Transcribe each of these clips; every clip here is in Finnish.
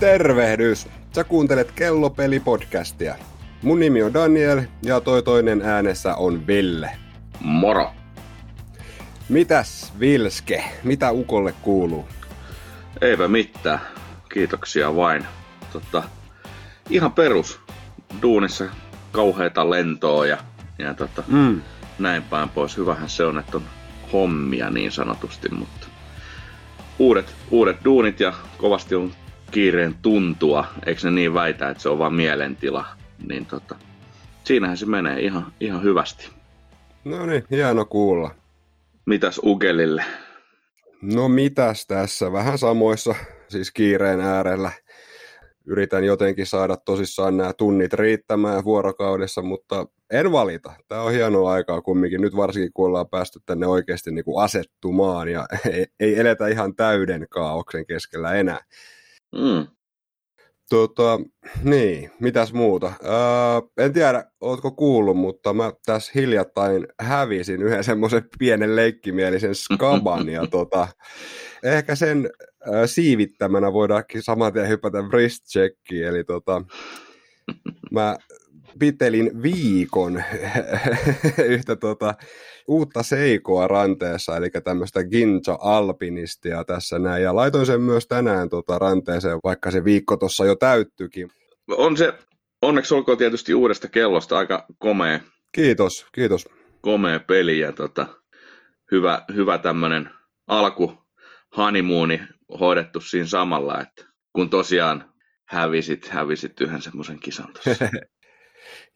Tervehdys! Sä kuuntelet Kellopeli-podcastia. Mun nimi on Daniel ja toi toinen äänessä on Ville. Moro! Mitäs Vilske? Mitä Ukolle kuuluu? Eipä mitään. Kiitoksia vain. Totta, ihan perus. Duunissa kauheita lentoa ja, ja tota, mm. näin päin pois. Hyvähän se on, että on hommia niin sanotusti, mutta uudet, uudet duunit ja kovasti on kiireen tuntua, eikö ne niin väitä, että se on vain mielentila, niin tota, siinähän se menee ihan, ihan hyvästi. No niin, hieno kuulla. Mitäs Ugelille? No mitäs tässä, vähän samoissa, siis kiireen äärellä. Yritän jotenkin saada tosissaan nämä tunnit riittämään vuorokaudessa, mutta en valita. Tämä on hienoa aikaa kumminkin, nyt varsinkin kun ollaan päästy tänne oikeasti niin kuin asettumaan ja ei, ei eletä ihan täyden kaauksen keskellä enää. Mm. Tota, niin, mitäs muuta? Öö, en tiedä, ootko kuullut, mutta mä tässä hiljattain hävisin yhden semmoisen pienen leikkimielisen skaban, ja tota, ehkä sen ö, siivittämänä voidaankin saman tien hypätä wrist checkiin, eli tota, mä pitelin viikon yhtä tota, uutta seikoa ranteessa, eli tämmöistä Ginza Alpinistia tässä näin, ja laitoin sen myös tänään tota ranteeseen, vaikka se viikko tuossa jo täyttyikin. On se, onneksi olkoon tietysti uudesta kellosta aika komea. Kiitos, kiitos. Komea peli ja tota, hyvä, hyvä tämmöinen alku honeymooni hoidettu siinä samalla, että kun tosiaan hävisit, hävisit yhden semmoisen kisan tuossa.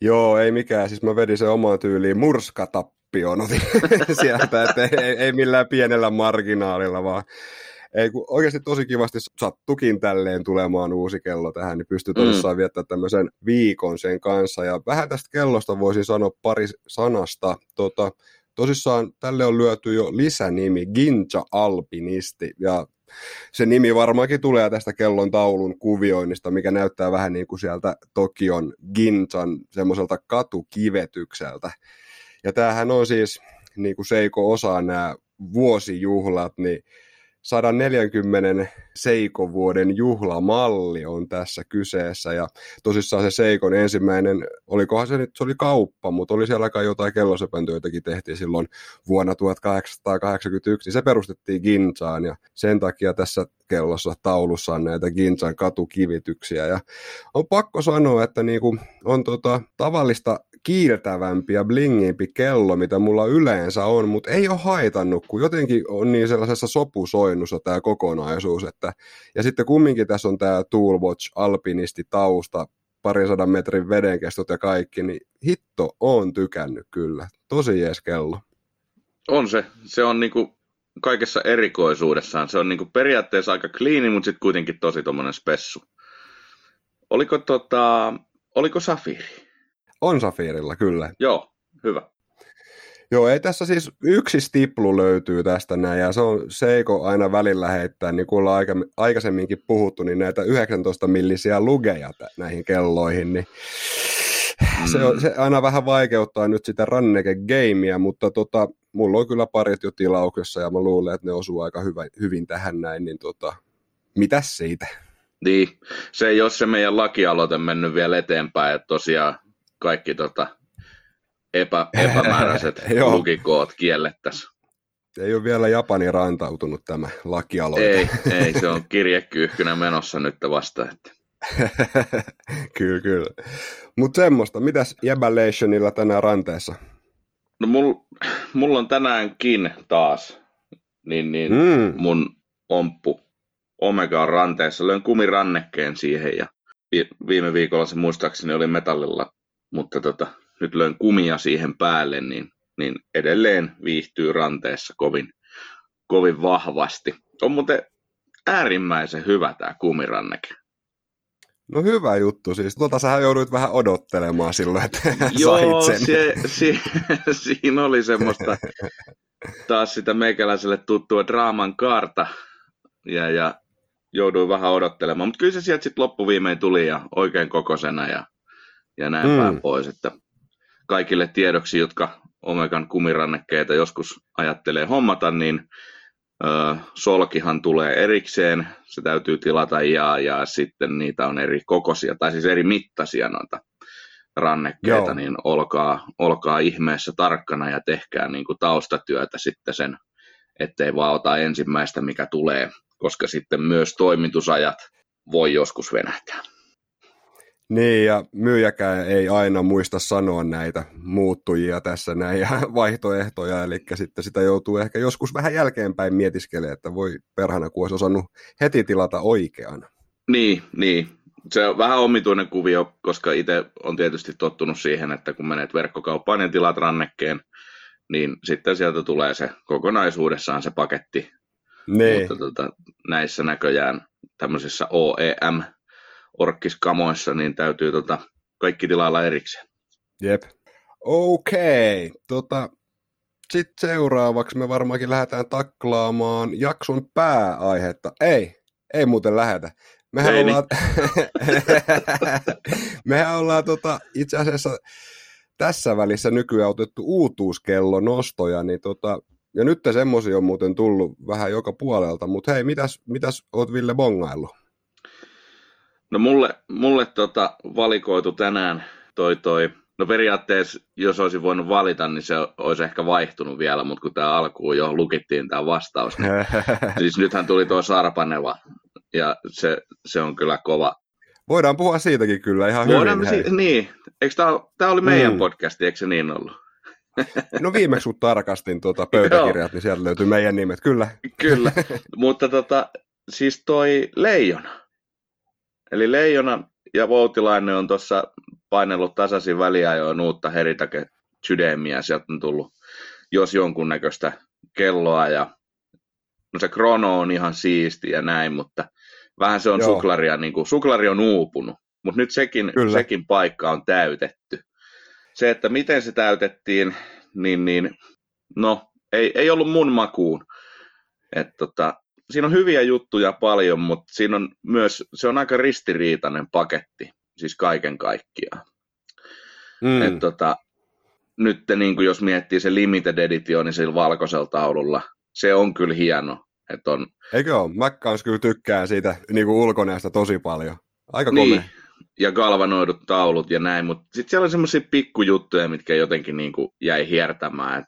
Joo, ei mikään. Siis mä vedin se omaan tyyliin murskatappioon otin sieltä, että ei, ei, millään pienellä marginaalilla, vaan ei, kun oikeasti tosi kivasti sattukin tälleen tulemaan uusi kello tähän, niin pystyy tosissaan mm. viettämään tämmöisen viikon sen kanssa. Ja vähän tästä kellosta voisin sanoa pari sanasta. Tota, tosissaan tälle on lyöty jo lisänimi Ginja Alpinisti, ja se nimi varmaankin tulee tästä kellon taulun kuvioinnista, mikä näyttää vähän niin kuin sieltä Tokion Ginzan semmoiselta katukivetykseltä. Ja tämähän on siis, niin kuin Seiko osaa nämä vuosijuhlat, niin 140 Seiko-vuoden juhlamalli on tässä kyseessä, ja tosissaan se Seikon ensimmäinen, olikohan se nyt, se oli kauppa, mutta oli siellä kai jotain kellosepäntöä, joitakin tehtiin silloin vuonna 1881, niin se perustettiin Ginzaan, ja sen takia tässä kellossa taulussa on näitä Ginzan katukivityksiä, ja on pakko sanoa, että niinku on tota, tavallista kiiltävämpi ja blingimpi kello, mitä mulla yleensä on, mutta ei ole haitannut, kun jotenkin on niin sellaisessa sopusoinnussa tämä kokonaisuus. Että, ja sitten kumminkin tässä on tämä Toolwatch Alpinisti tausta, parisadan metrin vedenkestot ja kaikki, niin hitto on tykännyt kyllä. Tosi jees kello. On se. Se on niinku kaikessa erikoisuudessaan. Se on niinku periaatteessa aika kliini, mutta sitten kuitenkin tosi tuommoinen spessu. Oliko, tota, oliko Safiri? On Safirilla, kyllä. Joo, hyvä. Joo, ei tässä siis yksi stiplu löytyy tästä näin, ja se on Seiko aina välillä heittää, niin kuin ollaan aikaisemminkin puhuttu, niin näitä 19 millisiä lugeja näihin kelloihin, niin mm. se, on, se aina vähän vaikeuttaa nyt sitä ranneke gamea, mutta tota, mulla on kyllä parit jo tilauksessa, ja mä luulen, että ne osuu aika hyvä, hyvin tähän näin, niin tota, mitäs siitä? Niin, se ei ole se meidän lakialoite mennyt vielä eteenpäin, että tosiaan kaikki tota, epä, epämääräiset lukikoot kiellettäisiin. Ei ole vielä Japani rantautunut tämä lakialoite. Ei, ei se on kirjekyyhkynä menossa nyt vasta. Että. kyllä, kyllä. Mutta semmoista, mitäs Jäbälationilla tänään ranteessa? No mulla mul on tänäänkin taas niin, niin mm. mun omppu Omega on ranteessa. Löin kumirannekkeen siihen ja viime viikolla se muistaakseni oli metallilla mutta tota, nyt löin kumia siihen päälle, niin, niin edelleen viihtyy ranteessa kovin, kovin vahvasti. On muuten äärimmäisen hyvä tämä kumiranneke. No hyvä juttu siis. Tuota sä jouduit vähän odottelemaan silloin, että Joo, sait sen. Se, se, siinä oli semmoista taas sitä meikäläiselle tuttua draaman kaarta ja, ja jouduin vähän odottelemaan. Mutta kyllä se sieltä sitten loppuviimein tuli ja oikein kokosena ja ja näin mm. päin pois. Että kaikille tiedoksi, jotka Omegan kumirannekkeita joskus ajattelee hommata, niin solkihan tulee erikseen, se täytyy tilata ja, ja sitten niitä on eri kokoisia, tai siis eri mittaisia noita rannekkeita, Joo. niin olkaa, olkaa ihmeessä tarkkana ja tehkää niin kuin taustatyötä sitten sen, ettei vaan ota ensimmäistä, mikä tulee, koska sitten myös toimitusajat voi joskus venähtää. Niin, ja myyjäkään ei aina muista sanoa näitä muuttujia tässä näin ja vaihtoehtoja, eli sitten sitä joutuu ehkä joskus vähän jälkeenpäin mietiskelemään, että voi perhana, kun olisi osannut heti tilata oikean. Niin, niin. Se on vähän omituinen kuvio, koska itse on tietysti tottunut siihen, että kun menet verkkokauppaan ja tilat rannekkeen, niin sitten sieltä tulee se kokonaisuudessaan se paketti. Niin. Mutta tota, näissä näköjään tämmöisissä OEM orkkiskamoissa, niin täytyy tota, kaikki tilailla erikseen. Jep. Okei, okay. tota, sitten seuraavaksi me varmaankin lähdetään taklaamaan jakson pääaihetta. Ei, ei muuten lähetä. Mehän ei ollaan, niin. mehän ollaan tota, itse asiassa tässä välissä nykyään otettu uutuuskello nostoja, niin tota, ja nyt semmoisia on muuten tullut vähän joka puolelta, mutta hei, mitäs, mitäs oot Ville bongaillut? No mulle, mulle tota valikoitu tänään toi toi, no periaatteessa jos olisin voinut valita, niin se olisi ehkä vaihtunut vielä, mutta kun tämä alkuun jo lukittiin tämä vastaus, niin siis nythän tuli tuo Sarpaneva, ja se, se on kyllä kova. Voidaan puhua siitäkin kyllä ihan Voidaan hyvin. Si- niin, eikö tämä, tämä oli meidän mm. podcasti, eikö se niin ollut? No viimeksi kun tarkastin tuota pöytäkirjat, niin sieltä löytyy meidän nimet, kyllä. Kyllä, mutta tota, siis toi Leijona, Eli Leijona ja Voutilainen on tuossa painellut tasaisin väliajoin uutta Heritake sydämiä. Sieltä on tullut jos jonkunnäköistä kelloa ja no se krono on ihan siisti ja näin, mutta vähän se on Joo. suklaria, niin kuin, suklari on uupunut, mutta nyt sekin, sekin paikka on täytetty. Se, että miten se täytettiin, niin, niin no, ei, ei ollut mun makuun. Et tota, siinä on hyviä juttuja paljon, mutta siinä on myös, se on aika ristiriitainen paketti, siis kaiken kaikkiaan. Mm. Et tota, nyt niin kuin jos miettii se limited edition, niin sillä valkoisella taululla, se on kyllä hieno. Et on... Eikö ole? Mä kanssa kyllä tykkään siitä niin kuin ulkonäöstä tosi paljon. Aika niin. komea. Ja galvanoidut taulut ja näin, mutta sitten siellä on semmoisia pikkujuttuja, mitkä jotenkin niin kuin jäi hiertämään. Et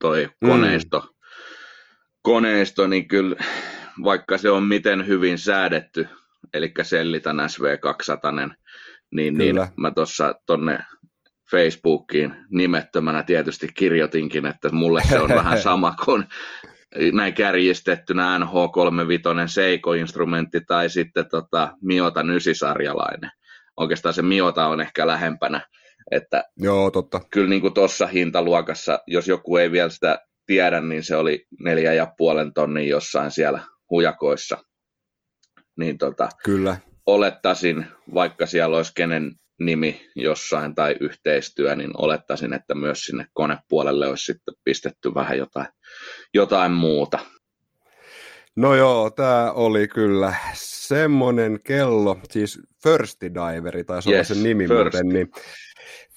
toi mm. koneisto, niin kyllä vaikka se on miten hyvin säädetty, eli Sellitan SV200, niin, niin mä tuossa tonne Facebookiin nimettömänä tietysti kirjoitinkin, että mulle se on vähän sama kuin näin kärjistettynä NH35 Seiko-instrumentti tai sitten tota Miota nysisarjalainen. Oikeastaan se Miota on ehkä lähempänä, että Joo, totta. kyllä niin tuossa hintaluokassa, jos joku ei vielä sitä tiedä, niin se oli neljä ja puolen tonnin jossain siellä hujakoissa, niin tota, Kyllä. olettaisin, vaikka siellä olisi kenen nimi jossain tai yhteistyö, niin olettaisin, että myös sinne konepuolelle olisi sitten pistetty vähän jotain, jotain muuta. No joo, tämä oli kyllä semmoinen kello, siis First Diveri taisi yes, olla se nimi first. muuten, niin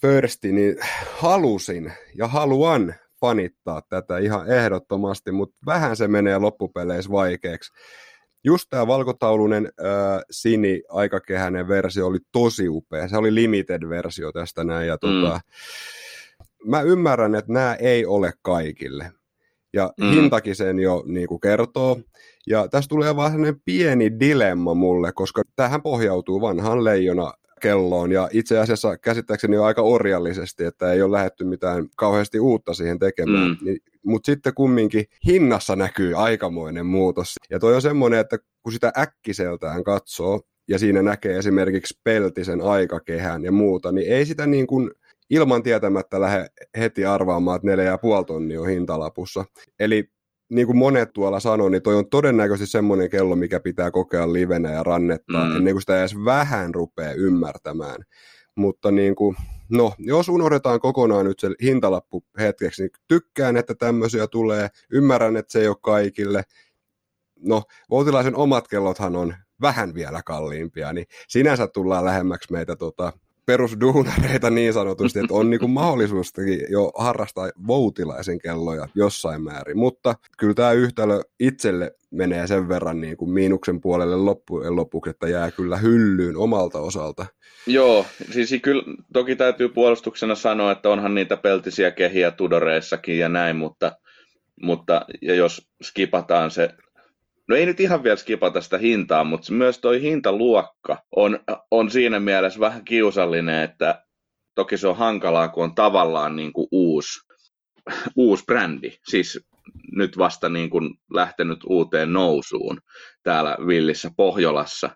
Firsti, niin halusin ja haluan fanittaa tätä ihan ehdottomasti, mutta vähän se menee loppupeleissä vaikeaksi. Just tämä valkotaulunen äh, sini aikakehäinen versio oli tosi upea. Se oli limited-versio tästä näin. Ja tota, mm. Mä ymmärrän, että nämä ei ole kaikille. Ja mm. hintakin sen jo niin kuin kertoo. Ja tässä tulee vaan sellainen pieni dilemma mulle, koska tähän pohjautuu vanhaan leijona kelloon ja itse asiassa käsittääkseni on aika orjallisesti, että ei ole lähetty mitään kauheasti uutta siihen tekemään. Mm. Niin, Mutta sitten kumminkin hinnassa näkyy aikamoinen muutos. Ja toi on semmoinen, että kun sitä äkkiseltään katsoo ja siinä näkee esimerkiksi peltisen aikakehän ja muuta, niin ei sitä niin kuin ilman tietämättä lähde heti arvaamaan, että neljä ja puoli tonnia on hintalapussa. Eli niin kuin monet tuolla sanoo, niin toi on todennäköisesti semmoinen kello, mikä pitää kokea livenä ja rannettaa, mm. ennen kuin sitä edes vähän rupeaa ymmärtämään. Mutta niin kuin, no, jos unohdetaan kokonaan nyt se hintalappu hetkeksi, niin tykkään, että tämmöisiä tulee. Ymmärrän, että se ei ole kaikille. No, Voutilaisen omat kellothan on vähän vielä kalliimpia, niin sinänsä tullaan lähemmäksi meitä tota, perusduunareita niin sanotusti, että on niin mahdollisuus jo harrastaa voutilaisen kelloja jossain määrin, mutta kyllä tämä yhtälö itselle menee sen verran niin kuin miinuksen puolelle loppujen lopuksi, että jää kyllä hyllyyn omalta osalta. Joo, siis kyllä toki täytyy puolustuksena sanoa, että onhan niitä peltisiä kehiä Tudoreissakin ja näin, mutta, mutta ja jos skipataan se No ei nyt ihan vielä skipata sitä hintaa, mutta myös toi hintaluokka on, on siinä mielessä vähän kiusallinen, että toki se on hankalaa, kun on tavallaan niin kuin uusi, uusi brändi. Siis nyt vasta niin kuin lähtenyt uuteen nousuun täällä Villissä Pohjolassa.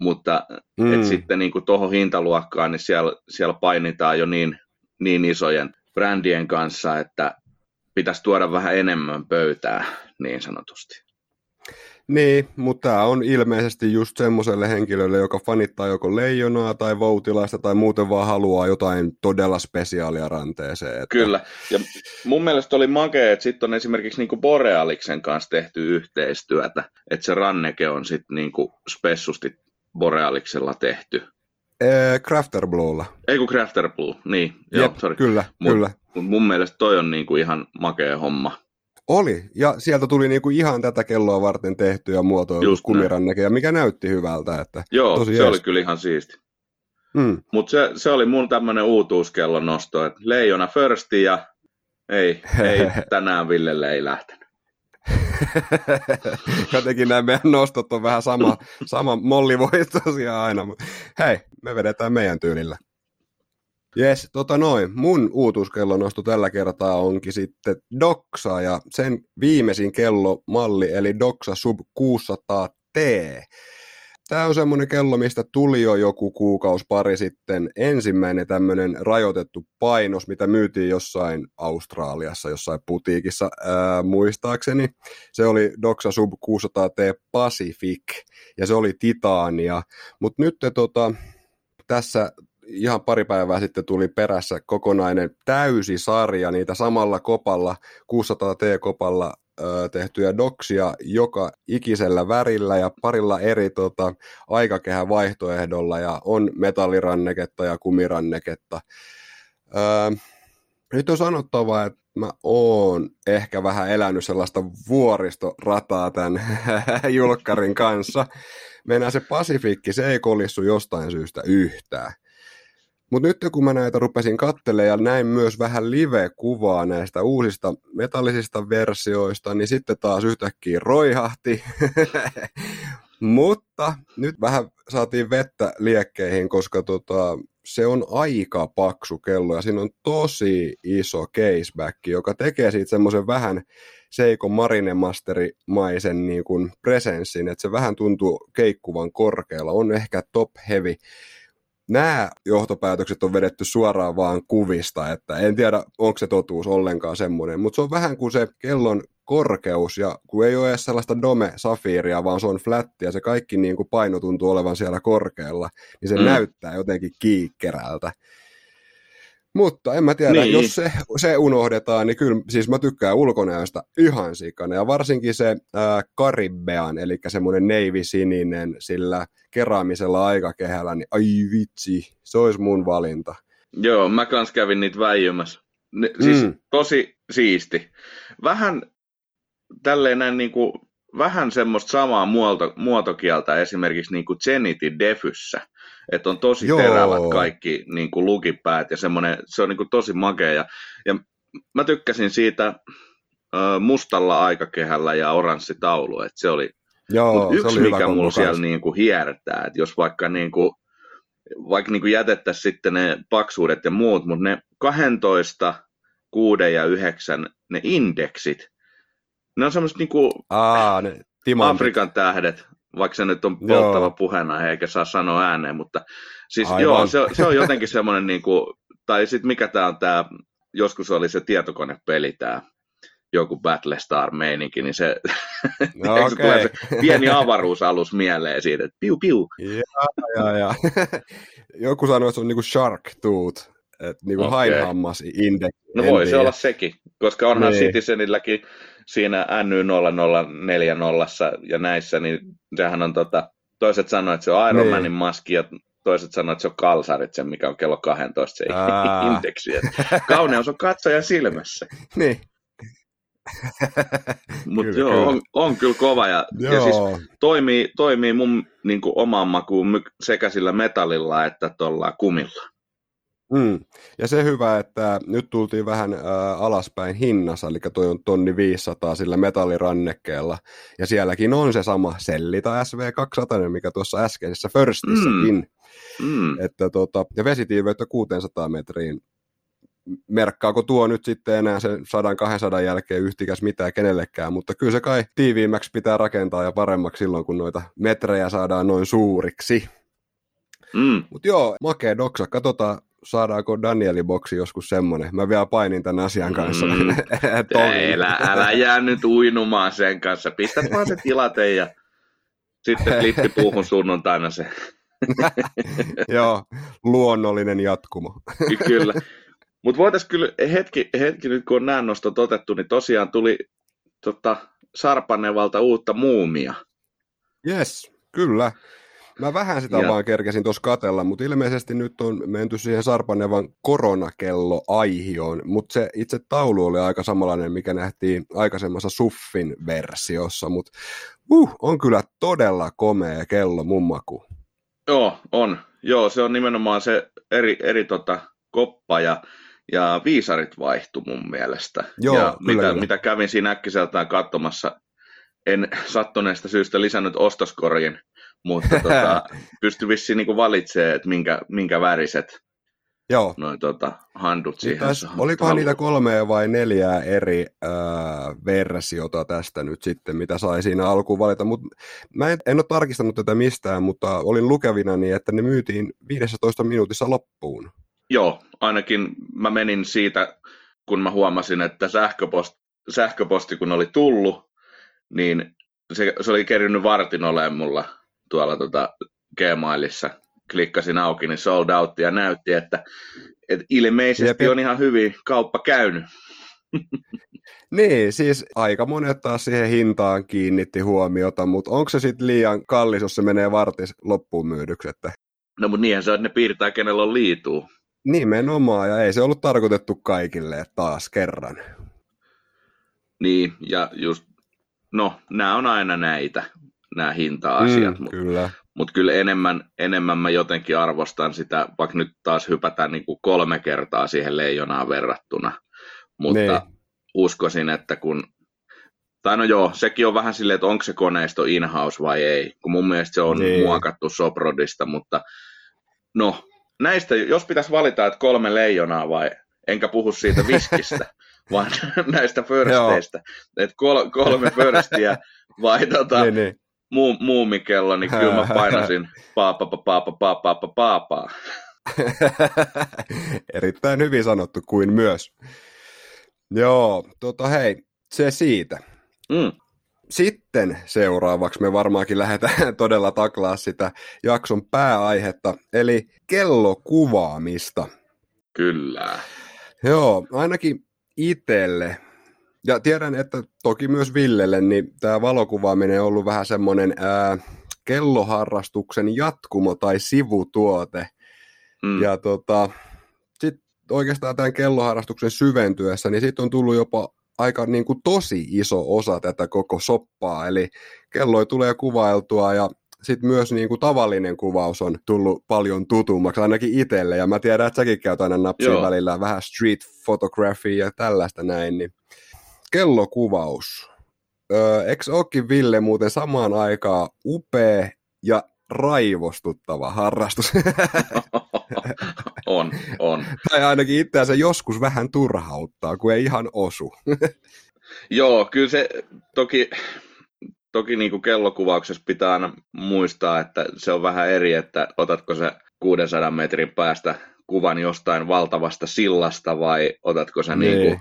Mutta mm. et sitten niin kuin tuohon hintaluokkaan, niin siellä, siellä painitaan jo niin, niin isojen brändien kanssa, että pitäisi tuoda vähän enemmän pöytää niin sanotusti. Niin, mutta tämä on ilmeisesti just semmoiselle henkilölle, joka fanittaa joko leijonaa tai voutilaista tai muuten vaan haluaa jotain todella spesiaalia ranteeseen. Että... Kyllä, ja mun mielestä oli makea, että sitten on esimerkiksi niinku Borealiksen kanssa tehty yhteistyötä, että se ranneke on sitten niinku spessusti Borealiksella tehty. Ee, Crafter Bluella. Ei kun Crafter Blue, niin. Jep, joo, sorry. Kyllä, Mut, kyllä. Mun mielestä toi on niinku ihan makea homma. Oli, ja sieltä tuli niinku ihan tätä kelloa varten tehty ja kumiranneke, ja mikä näytti hyvältä. Että Joo, tosi se jees. oli kyllä ihan siisti. Mm. Mutta se, se, oli mun tämmöinen uutuuskellon nosto, että leijona firsti ja ei, ei tänään Villelle ei lähtenyt. Jotenkin nämä meidän nostot on vähän sama, sama molli voi tosiaan aina, mutta hei, me vedetään meidän tyylillä. Jes, tota noin. Mun uutuuskellonosto tällä kertaa onkin sitten Doxa ja sen viimeisin kellomalli eli Doxa Sub 600T. Tämä on semmoinen kello, mistä tuli jo joku kuukausi pari sitten ensimmäinen tämmöinen rajoitettu painos, mitä myytiin jossain Australiassa, jossain putiikissa ää, muistaakseni. Se oli Doxa Sub 600T Pacific ja se oli titaania, mutta nyt tota, tässä ihan pari päivää sitten tuli perässä kokonainen täysi sarja niitä samalla kopalla, 600 T-kopalla tehtyjä doksia joka ikisellä värillä ja parilla eri tota, aikakehän vaihtoehdolla ja on metalliranneketta ja kumiranneketta. Öö, nyt on sanottava, että mä oon ehkä vähän elänyt sellaista vuoristorataa tämän julkkarin kanssa. Mennään se Pasifikki, se ei kolissu jostain syystä yhtään. Mutta nyt kun mä näitä rupesin kattelemaan ja näin myös vähän live-kuvaa näistä uusista metallisista versioista, niin sitten taas yhtäkkiä roihahti. Mutta nyt vähän saatiin vettä liekkeihin, koska tota, se on aika paksu kello ja siinä on tosi iso caseback, joka tekee siitä semmoisen vähän Seiko Marinemasteri-maisen niin presenssin, että se vähän tuntuu keikkuvan korkealla, on ehkä top heavy nämä johtopäätökset on vedetty suoraan vaan kuvista, että en tiedä, onko se totuus ollenkaan semmoinen, mutta se on vähän kuin se kellon korkeus, ja kun ei ole edes sellaista dome-safiiria, vaan se on flätti, ja se kaikki niin kuin paino tuntuu olevan siellä korkealla, niin se mm. näyttää jotenkin kiikkerältä. Mutta en mä tiedä, niin. jos se, se unohdetaan, niin kyllä, siis mä tykkään ulkonäöstä ihan sikana, ja varsinkin se ää, Karibean, eli semmoinen neivisininen sillä keraamisella aikakehällä, niin ai vitsi, se olisi mun valinta. Joo, mä kans kävin niitä väijymässä. Ne, siis mm. tosi siisti. Vähän tälleen näin niin kuin, vähän semmoista samaa muoto, muotokieltä esimerkiksi niin kuin Zenitin Defyssä että on tosi Joo. terävät kaikki niin kuin lukipäät ja semmoinen, se on niin kuin tosi makea. Ja, ja mä tykkäsin siitä uh, mustalla aikakehällä ja oranssitaulu, että se oli, Joo, Mut yksi, se oli mikä mulla siellä niin kuin hiertää, että jos vaikka niin kuin, vaikka niin kuin jätettäisiin sitten ne paksuudet ja muut, mutta ne 12, 6 ja 9, ne indeksit, ne on semmoiset niin kuin Aa, ne Afrikan tähdet, vaikka se nyt on polttava joo. puheena eikä saa sanoa ääneen, mutta siis Aivan. joo, se, se on jotenkin semmoinen, niin kuin, tai sitten mikä tämä on tämä, joskus oli se tietokonepeli tämä, joku Battlestar-meininki, niin se, no, okay. se tulee se pieni avaruusalus mieleen siitä, että piu piu. Ja, ja, ja. Joku sanoi, että se on niinku Shark Tooth, että niinku okay. hainhammas index. No voi se olla sekin, koska onhan niin. Citizenilläkin siinä NY0040 ja näissä, niin sehän on tota, toiset sanoivat, että se on Iron niin. Manin maski ja toiset sanoo, että se on kalsarit, sen mikä on kello 12 se indeksi. Kauneus on katsojan silmässä. niin. Mutta joo, kyllä. On, on kyllä kova ja, joo. ja siis toimii, toimii mun niin kuin, omaan makuun sekä sillä metallilla että tuolla kumilla. Mm. Ja se hyvä, että nyt tultiin vähän äh, alaspäin hinnassa, eli toi on tonni 500 sillä metallirannekkeella, ja sielläkin on se sama Sellita SV200, mikä tuossa äskeisessä Firstissäkin. Mm. Mm. Että tota, ja vesitiiveyttä 600 metriin. Merkkaako tuo nyt sitten enää sen 100-200 jälkeen yhtikäs mitään kenellekään, mutta kyllä se kai tiiviimmäksi pitää rakentaa ja paremmaksi silloin, kun noita metrejä saadaan noin suuriksi. Mm. Mutta joo, makea doksa. Katsotaan, saadaanko Danielin boksi joskus semmoinen. Mä vielä painin tämän asian kanssa. Mm. älä, älä jää nyt uinumaan sen kanssa. Pistä vaan se tilate ja sitten klippi puuhun sunnuntaina se. Joo, luonnollinen jatkumo. kyllä. Mutta voitaisiin kyllä hetki, hetki nyt, kun on näin nostot otettu, niin tosiaan tuli tota, Sarpanevalta uutta muumia. Yes, kyllä. Mä vähän sitä ja... vaan kerkesin tuossa katella, mutta ilmeisesti nyt on menty siihen Sarpanevan koronakello aihioon, mutta se itse taulu oli aika samanlainen, mikä nähtiin aikaisemmassa Suffin versiossa, mutta uh, on kyllä todella komea kello mun maku. Joo, on. Joo, se on nimenomaan se eri, eri tota, koppa ja, ja viisarit vaihtu mun mielestä. Joo, ja kyllä, mitä, kyllä. mitä kävin siinä äkkiseltään katsomassa, en sattuneesta syystä lisännyt ostoskorjin mutta tota, pystyi vissiin niin valitsemaan, että minkä, minkä väriset Joo. noin tota, handut niin siihen. Täs, olikohan niitä kolmea vai neljää eri äh, versiota tästä nyt sitten, mitä sai siinä alkuun valita, mutta mä en, en ole tarkistanut tätä mistään, mutta olin lukevina niin, että ne myytiin 15 minuutissa loppuun. Joo, ainakin mä menin siitä, kun mä huomasin, että sähköposti, sähköposti kun oli tullut, niin se, se oli kerännyt vartin olemaan mulla tuolla tota Gmailissa klikkasin auki, niin sold out ja näytti, että, että ilmeisesti Jep. on ihan hyvin kauppa käynyt. niin, siis aika monet taas siihen hintaan kiinnitti huomiota, mutta onko se sitten liian kallis, jos se menee vartis loppuun myydyksi? Että... No mutta niinhän se on, että ne piirtää, kenellä on liituu. Nimenomaan, ja ei se ollut tarkoitettu kaikille taas kerran. Niin, ja just, no, nämä on aina näitä nämä hinta-asiat. Mm, mutta kyllä. Mut kyllä enemmän, enemmän mä jotenkin arvostan sitä, vaikka nyt taas hypätään niin kuin kolme kertaa siihen leijonaan verrattuna. Mutta niin. uskoisin, että kun tai no joo, sekin on vähän silleen, että onko se koneisto in-house vai ei, kun mun mielestä se on niin. muokattu Soprodista, mutta no, näistä, jos pitäisi valita, että kolme leijonaa vai, enkä puhu siitä viskistä, vaan näistä firsteistä, että kol, kolme firstia vai tota, niin, niin muu, muumikello, niin kyllä mä painasin paapa, paapa, paapa, paapa, paapa. Erittäin hyvin sanottu kuin myös. Joo, tota hei, se siitä. Mm. Sitten seuraavaksi me varmaankin lähdetään todella taklaa sitä jakson pääaihetta, eli kellokuvaamista. Kyllä. Joo, ainakin itselle ja tiedän, että toki myös Villelle, niin tämä valokuvaaminen on ollut vähän semmoinen ää, kelloharrastuksen jatkumo tai sivutuote. Mm. Ja tota, sitten oikeastaan tämän kelloharrastuksen syventyessä, niin sitten on tullut jopa aika niin kuin tosi iso osa tätä koko soppaa. Eli kelloi tulee kuvailtua ja sitten myös niin kuin tavallinen kuvaus on tullut paljon tutummaksi, ainakin itselle. Ja mä tiedän, että säkin käyt aina napsiin välillä vähän street photography ja tällaista näin. Niin kellokuvaus. Öö, eikö ookin Ville muuten samaan aikaan upea ja raivostuttava harrastus? on, on. Tai ainakin itseänsä joskus vähän turhauttaa, kun ei ihan osu. Joo, kyllä se toki, toki niin kuin kellokuvauksessa pitää aina muistaa, että se on vähän eri, että otatko se 600 metrin päästä kuvan jostain valtavasta sillasta vai otatko sä niin. Niin kuin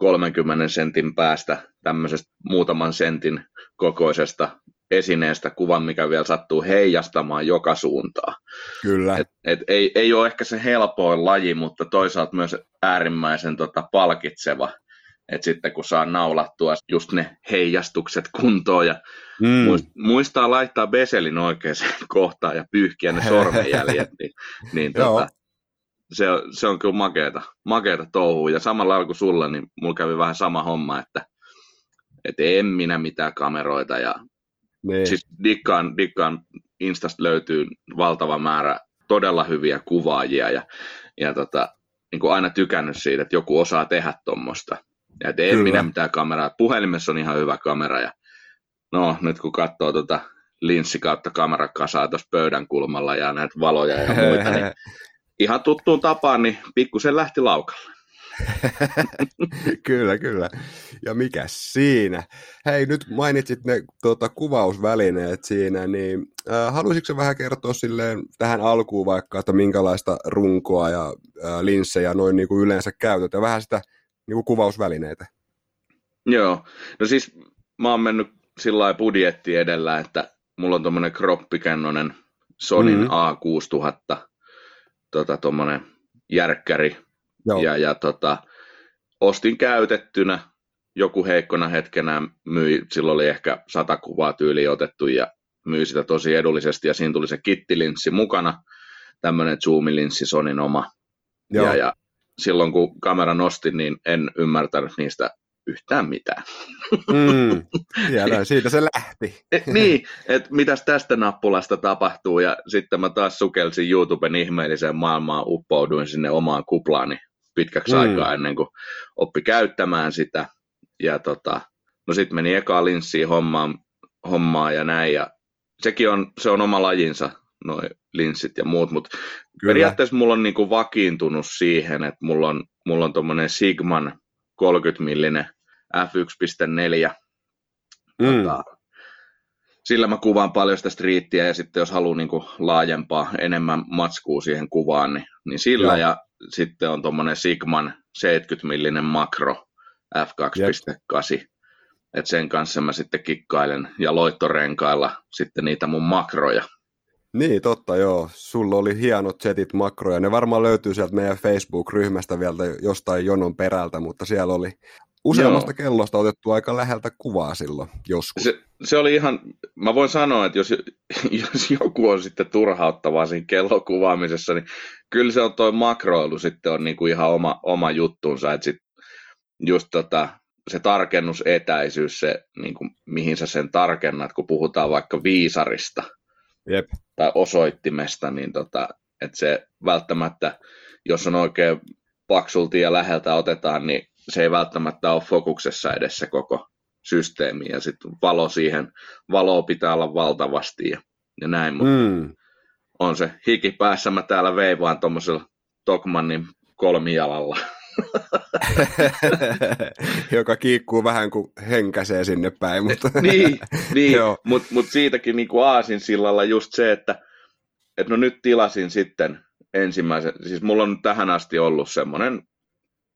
30 sentin päästä tämmöisestä muutaman sentin kokoisesta esineestä kuvan, mikä vielä sattuu heijastamaan joka suuntaan. Kyllä. Et, et ei, ei ole ehkä se helpoin laji, mutta toisaalta myös äärimmäisen tota, palkitseva. että sitten kun saa naulattua just ne heijastukset kuntoon ja mm. muistaa laittaa beselin oikeaan kohtaan ja pyyhkiä ne sormenjäljet, niin, niin tota, se, on, se on kyllä makeeta, makeeta touhua. Ja samalla lailla kuin sulla, niin mulla kävi vähän sama homma, että, että en minä mitään kameroita. Ja. Siis dikkaan, dikkaan Instasta löytyy valtava määrä todella hyviä kuvaajia ja, ja tota, niin kuin aina tykännyt siitä, että joku osaa tehdä tuommoista. Ja en Kyllä. minä mitään kameraa. Puhelimessa on ihan hyvä kamera ja no nyt kun katsoo tuota linssi kautta kamerakasaa tuossa pöydän kulmalla ja näitä valoja ja muita, niin ihan tuttuun tapaan, niin pikkusen lähti laukalle. kyllä, kyllä. Ja mikä siinä? Hei, nyt mainitsit ne tuota, kuvausvälineet siinä, niin äh, haluaisitko vähän kertoa silleen tähän alkuun vaikka, että minkälaista runkoa ja äh, linssejä noin niin kuin yleensä käytät ja vähän sitä niin kuin kuvausvälineitä? Joo, no siis mä oon mennyt sillä lailla budjetti edellä, että mulla on tuommoinen kroppikennonen Sonin mm-hmm. A6000, tota, tuommoinen järkkäri, Joo. ja, ja tota, ostin käytettynä, joku heikkona hetkenä myi, silloin oli ehkä sata kuvaa tyyli otettu ja myi sitä tosi edullisesti ja siinä tuli se kittilinssi mukana, tämmöinen zoomilinssi Sonin oma. Joo. Ja, ja silloin kun kamera nostin, niin en ymmärtänyt niistä yhtään mitään. Mm, ja siitä se lähti. E, niin, että mitäs tästä nappulasta tapahtuu, ja sitten mä taas sukelsin YouTuben ihmeelliseen maailmaan, uppouduin sinne omaan kuplaani pitkäksi mm. aikaa ennen kuin oppi käyttämään sitä. Ja tota, no sitten meni eka linssiin hommaan, hommaa ja näin, ja sekin on, se on oma lajinsa, noin linssit ja muut, mutta periaatteessa mulla on niinku vakiintunut siihen, että mulla on, mulla on tuommoinen Sigman 30 millinen f1.4. Mm. Tota, sillä mä kuvaan paljon sitä striittiä ja sitten jos haluaa niinku laajempaa, enemmän matskua siihen kuvaan, niin, niin sillä. Ja, ja sitten on tuommoinen Sigman 70 millinen makro f2.8. Et sen kanssa mä sitten kikkailen ja loittorenkailla sitten niitä mun makroja. Niin, totta joo. Sulla oli hienot setit makroja. Ne varmaan löytyy sieltä meidän Facebook-ryhmästä vielä jostain jonon perältä, mutta siellä oli useammasta Joo. kellosta otettu aika läheltä kuvaa silloin joskus. Se, se oli ihan, mä voin sanoa, että jos, jos joku on sitten turhauttavaa siinä kellokuvaamisessa, niin kyllä se on toi makroilu sitten on niinku ihan oma, oma juttunsa, että sit just tota, se tarkennusetäisyys, se, niin kuin, mihin sä sen tarkennat, kun puhutaan vaikka viisarista Jep. tai osoittimesta, niin tota, että se välttämättä, jos on oikein paksulti ja läheltä otetaan, niin se ei välttämättä ole fokuksessa edessä koko systeemi ja sitten valo siihen, valoa pitää olla valtavasti ja, ja näin, mutta mm. on se hiki päässä, mä täällä veivaan tuommoisella Tokmannin kolmijalalla. Joka kiikkuu vähän kuin henkäsee sinne päin. Mutta niin, niin mutta mut siitäkin niin kuin aasin sillalla just se, että et no nyt tilasin sitten ensimmäisen, siis mulla on tähän asti ollut semmoinen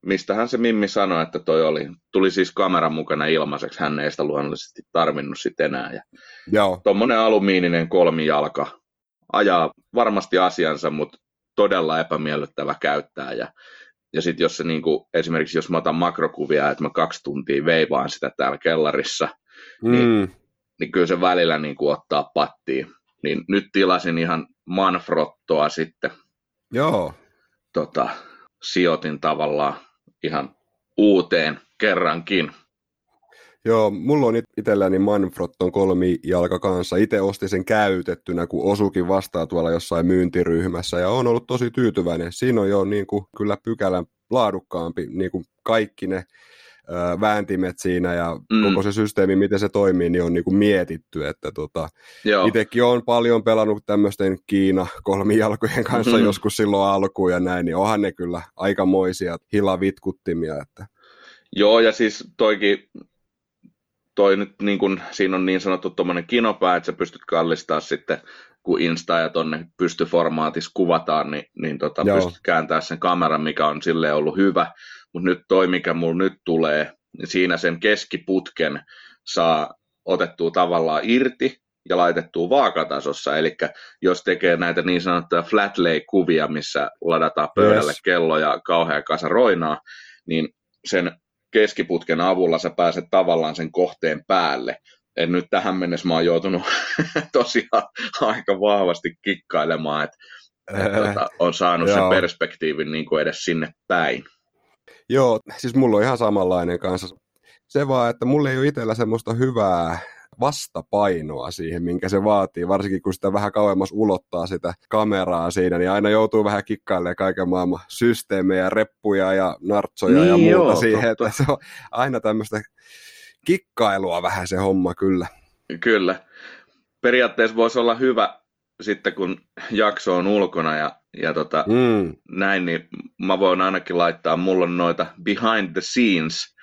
mistähän se Mimmi sanoi, että toi oli. Tuli siis kameran mukana ilmaiseksi, hän ei sitä luonnollisesti tarvinnut sitten enää. Ja Joo. Tuommoinen alumiininen kolmijalka ajaa varmasti asiansa, mutta todella epämiellyttävä käyttää. Ja, ja sitten jos se niinku, esimerkiksi jos mä otan makrokuvia, että mä kaksi tuntia veivaan sitä täällä kellarissa, niin, mm. niin, niin kyllä se välillä niinku ottaa pattiin. Niin nyt tilasin ihan Manfrottoa sitten. Joo. Tota, sijoitin tavallaan ihan uuteen kerrankin. Joo, mulla on itselläni Manfrotton kolmijalka kanssa. Itse ostin sen käytettynä, kun osukin vastaa tuolla jossain myyntiryhmässä ja on ollut tosi tyytyväinen. Siinä on jo niin kuin, kyllä pykälän laadukkaampi niin kuin kaikki ne ö, vääntimet siinä ja mm. koko se systeemi, miten se toimii, niin on niin kuin mietitty. Että tota, itsekin on paljon pelannut tämmöisten Kiina kolmijalkojen kanssa mm. joskus silloin alkuun ja näin, niin onhan ne kyllä aikamoisia hilavitkuttimia. Että. Joo, ja siis toikin toi nyt niin kun, siinä on niin sanottu tuommoinen kinopää, että sä pystyt kallistaa sitten, kun Insta ja tonne pystyformaatissa kuvataan, niin, niin tota, pystyt kääntämään sen kameran, mikä on sille ollut hyvä. Mutta nyt toi, mikä mulla nyt tulee, niin siinä sen keskiputken saa otettua tavallaan irti ja laitettua vaakatasossa. Eli jos tekee näitä niin sanottuja flat lay-kuvia, missä ladataan pöydälle yes. kello ja kauhea kasa roinaa, niin sen keskiputken avulla sä pääset tavallaan sen kohteen päälle. En nyt tähän mennessä mä oon joutunut tosiaan aika vahvasti kikkailemaan, että et, tota, on saanut sen perspektiivin niin kuin edes sinne päin. Joo, siis mulla on ihan samanlainen kanssa. Se vaan, että mulla ei ole itsellä semmoista hyvää vastapainoa siihen, minkä se vaatii, varsinkin kun sitä vähän kauemmas ulottaa sitä kameraa siinä, niin aina joutuu vähän kikkailemaan kaiken maailman systeemejä, reppuja ja nartsoja niin, ja muuta joo, siihen, totta. että se on aina tämmöistä kikkailua vähän se homma kyllä. Kyllä. Periaatteessa voisi olla hyvä sitten, kun jakso on ulkona ja, ja tota, mm. näin, niin mä voin ainakin laittaa, mulla on noita behind the scenes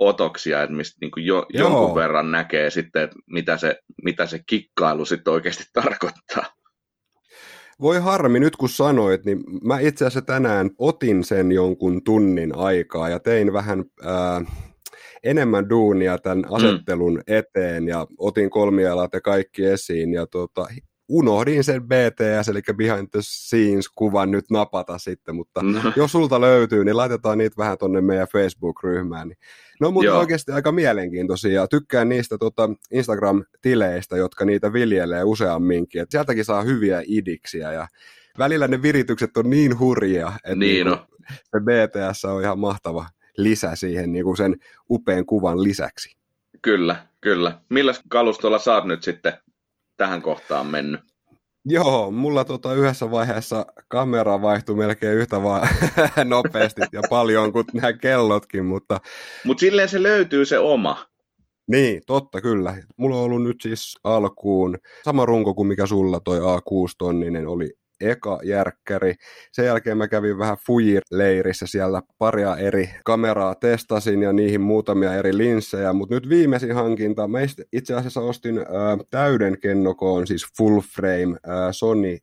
otoksia, että mistä niin jo, jonkun verran näkee sitten, että mitä se, mitä se kikkailu sitten oikeasti tarkoittaa. Voi harmi, nyt kun sanoit, niin mä itse asiassa tänään otin sen jonkun tunnin aikaa ja tein vähän ää, enemmän duunia tämän mm. asettelun mm. eteen ja otin kolmialat ja kaikki esiin ja tota, unohdin sen BTS, eli Behind the Scenes-kuvan nyt napata sitten, mutta no. jos sulta löytyy, niin laitetaan niitä vähän tonne meidän Facebook-ryhmään. Niin ne on muuten oikeasti aika mielenkiintoisia ja tykkään niistä tota Instagram-tileistä, jotka niitä viljelee useamminkin. Et sieltäkin saa hyviä idiksiä ja välillä ne viritykset on niin hurjia, että niin niin se BTS on ihan mahtava lisä siihen niin kuin sen upean kuvan lisäksi. Kyllä, kyllä. Millä kalustolla saat nyt sitten tähän kohtaan mennyt? Joo, mulla tota yhdessä vaiheessa kamera vaihtui melkein yhtä vaan nopeasti ja paljon kuin nämä kellotkin, mutta... Mutta silleen se löytyy se oma. Niin, totta kyllä. Mulla on ollut nyt siis alkuun sama runko kuin mikä sulla toi A6-tonninen oli eka järkkäri. Sen jälkeen mä kävin vähän Fujir-leirissä siellä paria eri kameraa testasin ja niihin muutamia eri linssejä, mutta nyt viimeisin hankinta, mä itse asiassa ostin ää, täyden kennokoon, siis full frame ää, Sony,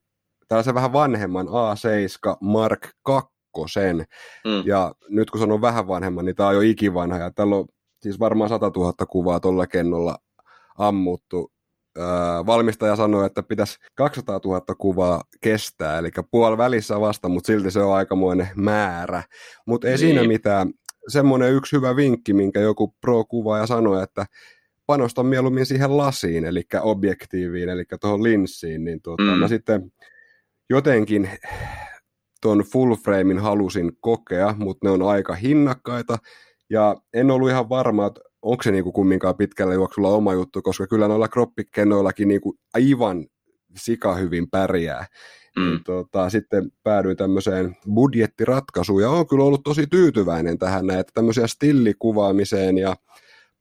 tällaisen vähän vanhemman A7 Mark 2 sen. Mm. Ja nyt kun sanon vähän vanhemman, niin tämä on jo ikivanha ja tällä on siis varmaan 100 000 kuvaa tuolla kennolla ammuttu valmistaja sanoi, että pitäisi 200 000 kuvaa kestää, eli puoli välissä vasta, mutta silti se on aikamoinen määrä. Mutta ei niin. siinä mitään. Semmoinen yksi hyvä vinkki, minkä joku pro-kuvaaja sanoi, että panosta mieluummin siihen lasiin, eli objektiiviin, eli tuohon linssiin, niin tuota, mm. mä sitten jotenkin tuon full framein halusin kokea, mutta ne on aika hinnakkaita, ja en ollut ihan varma, että onko se niinku kumminkaan pitkällä juoksulla oma juttu, koska kyllä noilla kroppikennoillakin niinku aivan sika hyvin pärjää. Mm. Niin, tota, sitten päädyin tämmöiseen budjettiratkaisuun ja olen kyllä ollut tosi tyytyväinen tähän näin, että tämmöisiä stillikuvaamiseen ja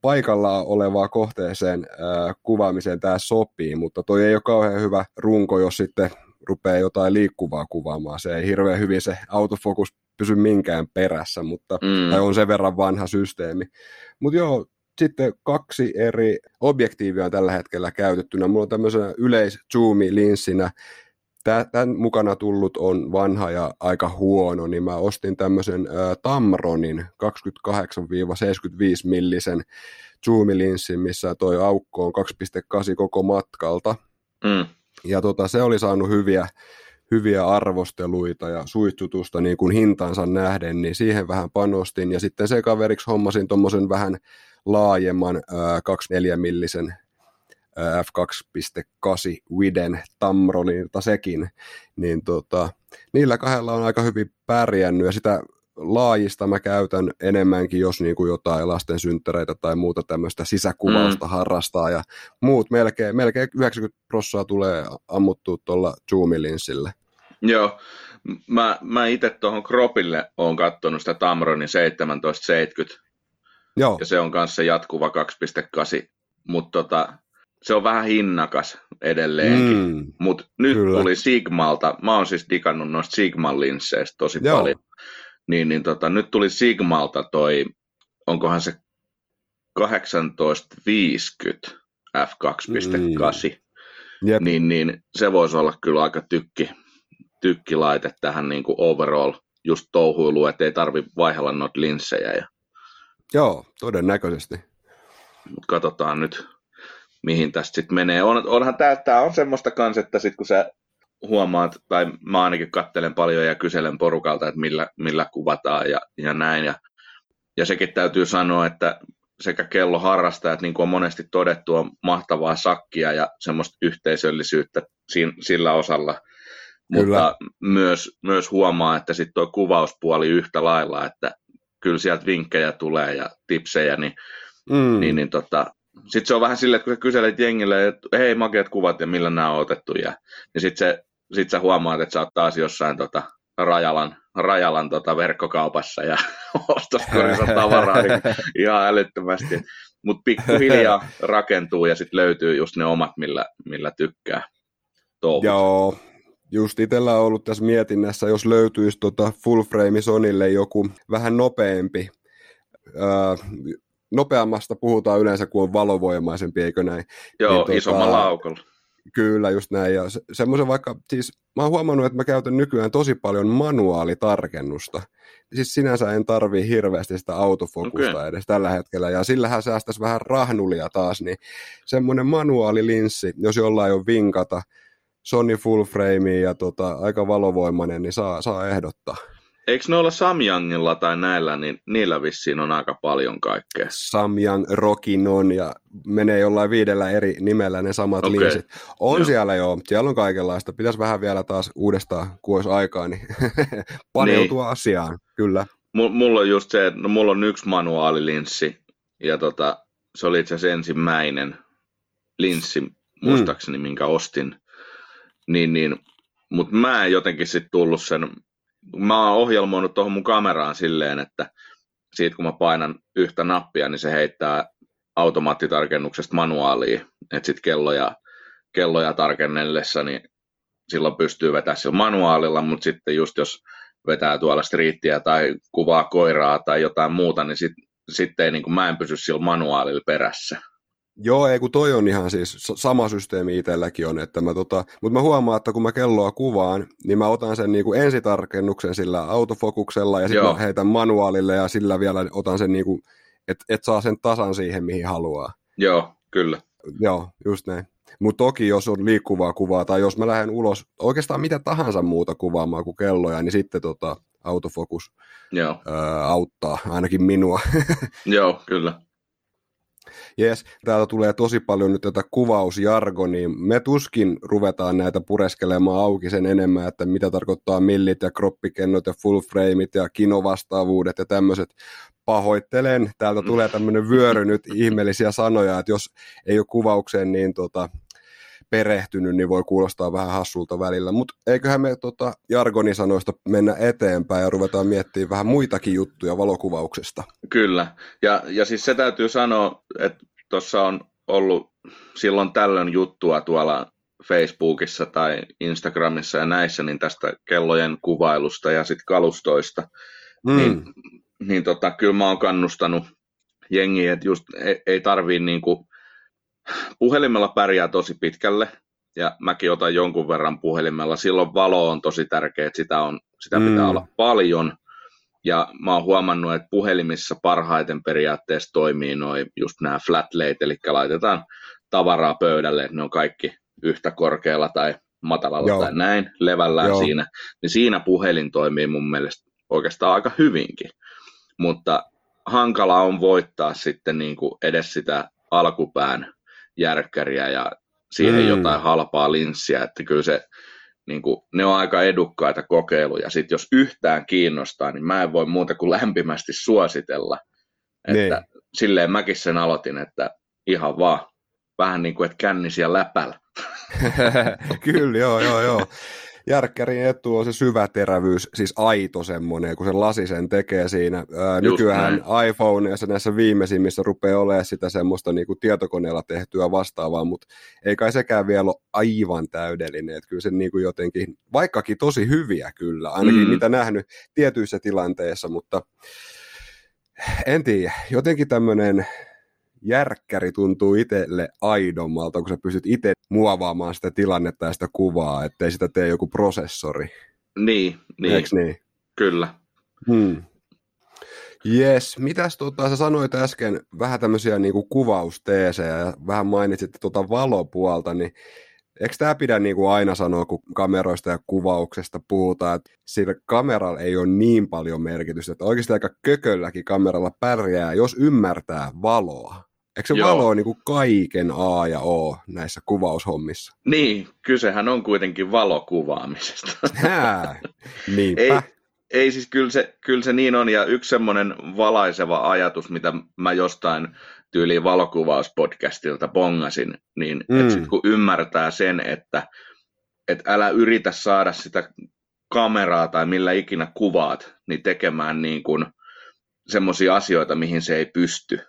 paikalla olevaa kohteeseen äh, kuvaamiseen tämä sopii, mutta toi ei ole kauhean hyvä runko, jos sitten rupeaa jotain liikkuvaa kuvaamaan. Se ei hirveän hyvin se autofokus pysy minkään perässä, mutta mm. tai on sen verran vanha systeemi. Mutta joo, sitten kaksi eri objektiivia on tällä hetkellä käytettynä. Mulla on tämmöisenä yleis linssinä Tämän mukana tullut on vanha ja aika huono, niin mä ostin tämmöisen ä, Tamronin 28-75 millisen zoomilinssin, missä toi aukko on 2.8 koko matkalta. Mm. Ja tota, se oli saanut hyviä, hyviä arvosteluita ja suitsutusta niin kuin hintansa nähden, niin siihen vähän panostin. Ja sitten se kaveriksi hommasin tuommoisen vähän laajemman 24 millisen f2.8 Widen Tamronilta sekin, niin tota, niillä kahdella on aika hyvin pärjännyt ja sitä laajista mä käytän enemmänkin, jos niin kuin jotain lasten synttäreitä tai muuta tämmöistä sisäkuvausta mm. harrastaa ja muut melkein, melkein 90 prossaa tulee ammuttua tuolla zoom-linssillä. Joo, mä, mä itse tuohon Kropille oon katsonut sitä Tamronin 1770 Joo. ja se on kanssa jatkuva 2.8, mutta tota, se on vähän hinnakas edelleenkin, mm, mutta nyt kyllä. tuli Sigmalta, mä oon siis digannut noista Sigman linsseistä tosi Joo. paljon, niin, niin tota, nyt tuli Sigmalta toi, onkohan se 1850 f2.8, mm. niin, niin se voisi olla kyllä aika tykki, tykkilaite tähän niin kuin overall just touhuiluun, että ei tarvi vaihella noita linssejä. Ja... Joo, todennäköisesti. Mutta katsotaan nyt, mihin tästä sitten menee. On, onhan tämä, tämä on semmoista kanssa, että sitten kun sä huomaat, tai mä ainakin kattelen paljon ja kyselen porukalta, että millä, millä kuvataan ja, ja näin. Ja ja sekin täytyy sanoa, että sekä kelloharrastajat, niin kuin on monesti todettu, on mahtavaa sakkia ja semmoista yhteisöllisyyttä sillä osalla. Kyllä. Mutta myös, myös huomaa, että sitten tuo kuvauspuoli yhtä lailla, että kyllä sieltä vinkkejä tulee ja tipsejä, niin, mm. niin, niin tota, sitten se on vähän silleen, että kun sä kyselet jengille, että hei makeat kuvat ja millä nämä on otettu, ja, niin sitten sit sä huomaat, että sä oot taas jossain tota, Rajalan, Rajalan tota, verkkokaupassa ja ostoskorissa tavaraa niin ihan älyttömästi. Mutta pikkuhiljaa rakentuu ja sitten löytyy just ne omat, millä, millä tykkää touhut. Joo, just itsellä on ollut tässä mietinnässä, jos löytyisi tota full frame Sonille joku vähän nopeampi, nopeammasta puhutaan yleensä, kun on valovoimaisempi, eikö näin? Joo, niin, tota, isommalla aukolla. Kyllä, just näin. Ja se, semmoisen vaikka, siis mä oon huomannut, että mä käytän nykyään tosi paljon manuaalitarkennusta. Siis sinänsä en tarvii hirveästi sitä autofokusta okay. edes tällä hetkellä, ja sillähän säästäisi vähän rahnulia taas, niin semmoinen manuaalilinssi, jos jollain on vinkata, Sony full frame ja tota, aika valovoimainen, niin saa, saa ehdottaa. Eikö noilla Samyangilla tai näillä, niin niillä vissiin on aika paljon kaikkea? Samyang, Rokinon ja menee jollain viidellä eri nimellä ne samat okay. linssit. On joo. siellä jo, siellä on kaikenlaista. Pitäisi vähän vielä taas uudestaan, kun olisi aikaa, niin paneutua niin. asiaan, kyllä. M- mulla on just se, että no, mulla on yksi manuaalilinssi ja tota, se oli itse asiassa ensimmäinen linssi, muistaakseni, mm. minkä ostin. Niin, niin, mutta mä en jotenkin sitten tullut sen mä oon ohjelmoinut tuohon mun kameraan silleen, että siitä kun mä painan yhtä nappia, niin se heittää automaattitarkennuksesta manuaaliin, että sitten kelloja, kelloja tarkennellessa, niin silloin pystyy vetämään sillä manuaalilla, mutta sitten just jos vetää tuolla striittiä tai kuvaa koiraa tai jotain muuta, niin sitten sit niin kuin, mä en pysy sillä manuaalilla perässä. Joo, ei kun toi on ihan siis sama systeemi itselläkin on, että mä tota, mutta mä huomaan, että kun mä kelloa kuvaan, niin mä otan sen niinku ensitarkennuksen sillä autofokuksella ja sitten mä heitän manuaalille ja sillä vielä otan sen niinku, että et saa sen tasan siihen, mihin haluaa. Joo, kyllä. Joo, just näin. Mutta toki jos on liikkuvaa kuvaa tai jos mä lähden ulos oikeastaan mitä tahansa muuta kuvaamaan kuin kelloja, niin sitten tota, autofokus Joo. Auttaa ainakin minua. Joo, kyllä. Jes, täältä tulee tosi paljon nyt tätä kuvausjargonia. Me tuskin ruvetaan näitä pureskelemaan auki sen enemmän, että mitä tarkoittaa millit ja kroppikennot ja full frameit ja kinovastaavuudet ja tämmöiset. Pahoittelen, täältä tulee tämmöinen vyöry nyt ihmeellisiä sanoja, että jos ei ole kuvaukseen niin tota, perehtynyt, niin voi kuulostaa vähän hassulta välillä. Mutta eiköhän me tota, jargonisanoista mennä eteenpäin ja ruvetaan miettimään vähän muitakin juttuja valokuvauksesta. Kyllä, ja, ja siis se täytyy sanoa, että tuossa on ollut silloin tällöin juttua tuolla Facebookissa tai Instagramissa ja näissä, niin tästä kellojen kuvailusta ja sitten kalustoista, mm. niin, niin tota, kyllä mä oon kannustanut jengiä, että just ei, ei tarvii niinku puhelimella pärjää tosi pitkälle, ja mäkin otan jonkun verran puhelimella. Silloin valo on tosi tärkeä, että sitä, on, sitä pitää mm. olla paljon. Ja mä oon huomannut, että puhelimissa parhaiten periaatteessa toimii noin just nämä flat late, eli laitetaan tavaraa pöydälle, että ne on kaikki yhtä korkealla tai matalalla Joo. tai näin, levällään Joo. siinä. Niin siinä puhelin toimii mun mielestä oikeastaan aika hyvinkin. Mutta hankala on voittaa sitten niin kuin edes sitä alkupään järkkäriä ja siihen mm. jotain halpaa linssiä, että kyllä se, niin kuin, ne on aika edukkaita kokeiluja. Sitten jos yhtään kiinnostaa, niin mä en voi muuta kuin lämpimästi suositella. Että niin. silleen mäkin sen aloitin, että ihan vaan vähän niin kuin, että kännisiä läpällä. kyllä, joo, joo, joo järkkärin etu on se syväterävyys, siis aito semmoinen, kun se lasi sen tekee siinä. Ää, nykyään iPhoneissa näissä viimeisimmissä rupeaa olemaan sitä semmoista niin kuin tietokoneella tehtyä vastaavaa, mutta ei kai sekään vielä ole aivan täydellinen, että kyllä se niin kuin jotenkin, vaikkakin tosi hyviä kyllä, ainakin mm. mitä nähnyt tietyissä tilanteissa, mutta en tiedä, jotenkin tämmöinen järkkäri tuntuu itselle aidommalta, kun sä pystyt itse muovaamaan sitä tilannetta ja sitä kuvaa, ettei sitä tee joku prosessori. Niin, niin. Eiks niin? Kyllä. Hmm. Jes, mitäs tota, sä sanoit äsken vähän tämmöisiä niinku kuvausteesejä ja vähän mainitsit tuota valopuolta, niin Eikö tämä pidä niin kuin aina sanoa, kun kameroista ja kuvauksesta puhutaan, että sillä kameralla ei ole niin paljon merkitystä, että oikeasti aika kökölläkin kameralla pärjää, jos ymmärtää valoa. Eikö se Joo. valo niin kuin kaiken A ja O näissä kuvaushommissa? Niin, kysehän on kuitenkin valokuvaamisesta. Hää, niinpä. Ei, ei siis, kyllä se, kyllä se niin on, ja yksi semmoinen valaiseva ajatus, mitä mä jostain tyyliin valokuvauspodcastilta bongasin, niin mm. että sit kun ymmärtää sen, että et älä yritä saada sitä kameraa tai millä ikinä kuvaat, niin tekemään niin kuin semmoisia asioita, mihin se ei pysty,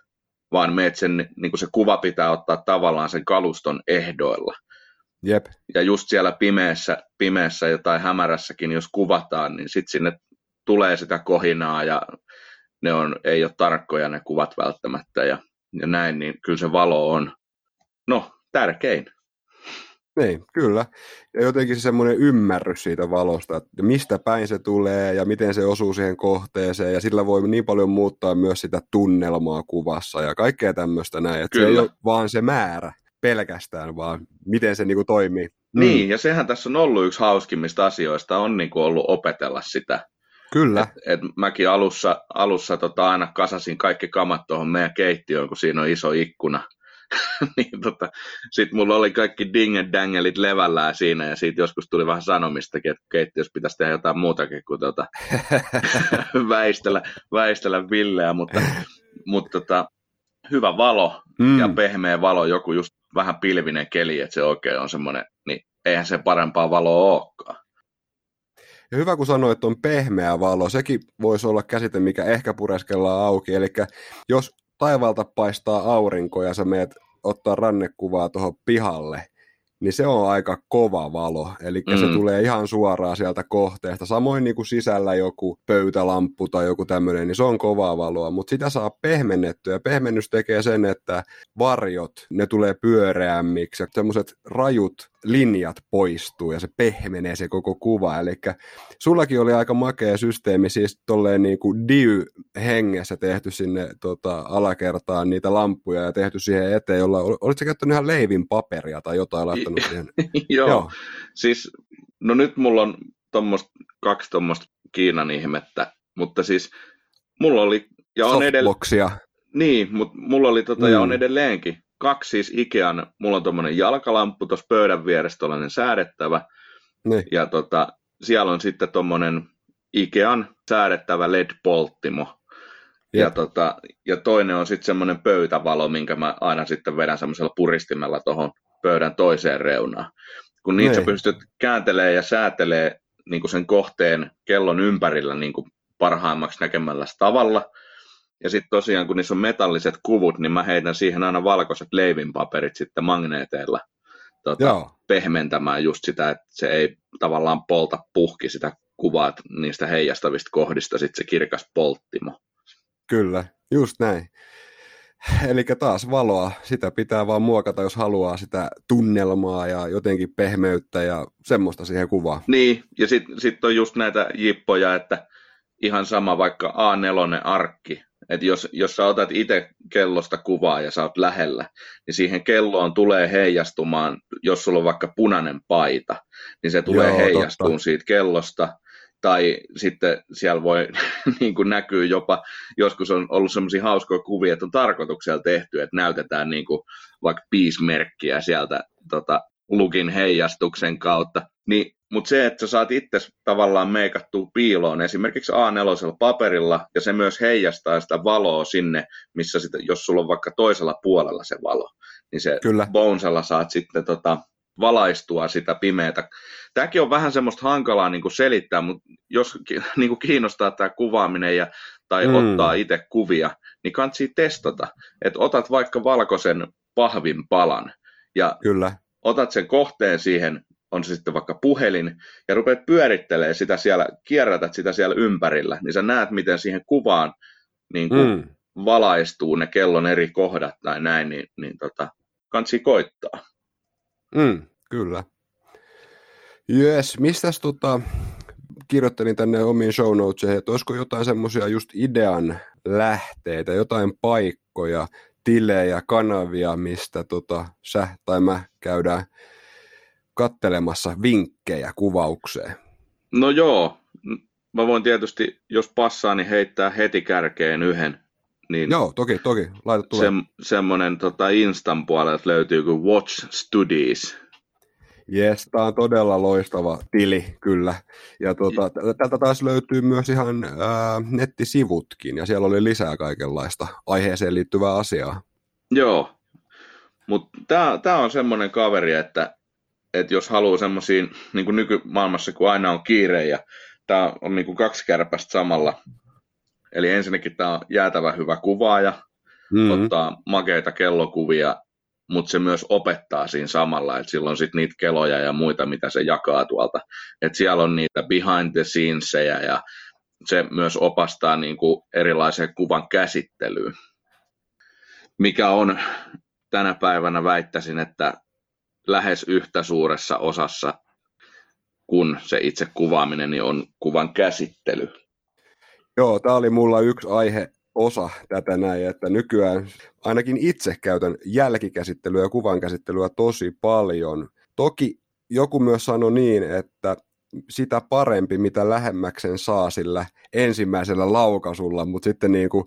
vaan meet sen, niin kuin se kuva pitää ottaa tavallaan sen kaluston ehdoilla. Jep. Ja just siellä pimeässä, pimeässä tai hämärässäkin, jos kuvataan, niin sitten sinne tulee sitä kohinaa ja ne on, ei ole tarkkoja ne kuvat välttämättä ja, ja näin, niin kyllä se valo on, no, tärkein. Niin, kyllä. Ja jotenkin se semmoinen ymmärrys siitä valosta, että mistä päin se tulee ja miten se osuu siihen kohteeseen. Ja sillä voi niin paljon muuttaa myös sitä tunnelmaa kuvassa ja kaikkea tämmöistä näin. Että se ei ole vaan se määrä pelkästään, vaan miten se niinku toimii. Mm. Niin, ja sehän tässä on ollut yksi hauskimmista asioista, on niinku ollut opetella sitä Kyllä. Et, et mäkin alussa, alussa tota aina kasasin kaikki kamat tuohon meidän keittiöön, kun siinä on iso ikkuna. niin tota, sitten mulla oli kaikki dinget levällään siinä ja siitä joskus tuli vähän sanomistakin, että keittiössä pitäisi tehdä jotain muutakin kuin tota, väistellä, väistellä villeä, mutta, mutta tota, hyvä valo mm. ja pehmeä valo, joku just vähän pilvinen keli, että se oikein on semmoinen, niin eihän se parempaa valoa olekaan. Ja hyvä kun sanoit, että on pehmeä valo, sekin voisi olla käsite, mikä ehkä pureskellaan auki. Eli jos taivalta paistaa aurinko ja sä meet ottaa rannekuvaa tuohon pihalle, niin se on aika kova valo, eli mm. se tulee ihan suoraan sieltä kohteesta. Samoin niin kuin sisällä joku pöytälamppu tai joku tämmöinen, niin se on kovaa valoa, mutta sitä saa pehmennettyä, ja pehmennys tekee sen, että varjot, ne tulee pyöreämmiksi, ja semmoiset rajut linjat poistuu, ja se pehmenee se koko kuva, eli sullakin oli aika makea systeemi, siis tolleen niin kuin diy-hengessä tehty sinne tota, alakertaan niitä lampuja, ja tehty siihen eteen, jolla, olitko käyttänyt ihan leivin paperia tai jotain laittanut siihen? Joo. Joo, siis no nyt mulla on tommost, kaksi tuommoista Kiinan ihmettä, mutta siis mulla oli ja on edelleen... Niin, mutta mulla oli tota, mm. ja on mm. edelleenkin kaksi siis Ikean, mulla on tuommoinen jalkalamppu tuossa pöydän vieressä, tuollainen säädettävä, niin. ja tota, siellä on sitten tuommoinen Ikean säädettävä LED-polttimo, ja, tota, ja toinen on sitten semmoinen pöytävalo, minkä mä aina sitten vedän semmoisella puristimella tuohon pöydän toiseen reunaan. Kun niitä sä niin. pystyt kääntelemään ja säätelee niin sen kohteen kellon ympärillä niin parhaimmaksi näkemällä tavalla. Ja sitten tosiaan, kun niissä on metalliset kuvut, niin mä heitän siihen aina valkoiset leivinpaperit sitten magneeteilla tota, pehmentämään just sitä, että se ei tavallaan polta puhki sitä kuvaa niistä heijastavista kohdista, sitten se kirkas polttimo. Kyllä, just näin. Eli taas valoa, sitä pitää vaan muokata, jos haluaa sitä tunnelmaa ja jotenkin pehmeyttä ja semmoista siihen kuvaan. Niin, ja sitten sit on just näitä jippoja, että ihan sama vaikka A4 että jos, jos sä otat itse kellosta kuvaa ja sä oot lähellä, niin siihen kelloon tulee heijastumaan, jos sulla on vaikka punainen paita, niin se tulee heijastumaan siitä kellosta, tai sitten siellä voi niin kuin näkyy jopa, joskus on ollut sellaisia hauskoja kuvia, että on tarkoituksella tehty, että näytetään niin kuin vaikka piismerkkiä sieltä tota, lukin heijastuksen kautta. Niin, mutta se, että sä saat itse tavallaan meikattua piiloon esimerkiksi A4 paperilla, ja se myös heijastaa sitä valoa sinne, missä sitä, jos sulla on vaikka toisella puolella se valo, niin se Kyllä. Bonesella saat sitten tota, valaistua sitä pimeätä. Tämäkin on vähän semmoista hankalaa niin kuin selittää, mutta jos niin kuin kiinnostaa tämä kuvaaminen ja, tai mm. ottaa itse kuvia, niin kannattaa testata. Että otat vaikka valkoisen pahvin palan ja Kyllä. otat sen kohteen siihen, on se sitten vaikka puhelin, ja rupeat pyörittelemään sitä siellä, kierrätät sitä siellä ympärillä, niin sä näet, miten siihen kuvaan niin kuin mm. valaistuu ne kellon eri kohdat tai näin, niin, niin tota, kansi koittaa. Mm, kyllä. Jes, mistäs tota, kirjoittelin tänne omiin show notesiin, että olisiko jotain semmoisia just idean lähteitä, jotain paikkoja, tilejä, kanavia, mistä tota, sä tai mä käydään kattelemassa vinkkejä kuvaukseen? No joo, mä voin tietysti, jos passaa, niin heittää heti kärkeen yhden. Niin Joo, toki, toki. Laita tulee. Se, semmoinen tota Instan puolelta löytyy kuin Watch Studies. Jes, tämä on todella loistava tili, kyllä. Ja tuota, tätä taas löytyy myös ihan ää, nettisivutkin, ja siellä oli lisää kaikenlaista aiheeseen liittyvää asiaa. Joo, mutta tämä on semmoinen kaveri, että, että jos haluaa semmoisiin, niin kuin nykymaailmassa, kun aina on kiire, ja tämä on niin kuin kaksi kärpästä samalla. Eli ensinnäkin tämä on jäätävä hyvä kuvaaja, mm-hmm. ottaa makeita kellokuvia mutta se myös opettaa siinä samalla, että silloin sitten niitä keloja ja muita, mitä se jakaa tuolta. Että siellä on niitä behind the scenesejä ja se myös opastaa niin kuin erilaiseen kuvan käsittelyyn, mikä on tänä päivänä väittäisin, että lähes yhtä suuressa osassa kuin se itse kuvaaminen niin on kuvan käsittely. Joo, tämä oli mulla yksi aihe osa tätä näin, että nykyään ainakin itse käytän jälkikäsittelyä ja kuvankäsittelyä tosi paljon. Toki joku myös sanoi niin, että sitä parempi, mitä lähemmäksen saa sillä ensimmäisellä laukasulla, mutta sitten niin kuin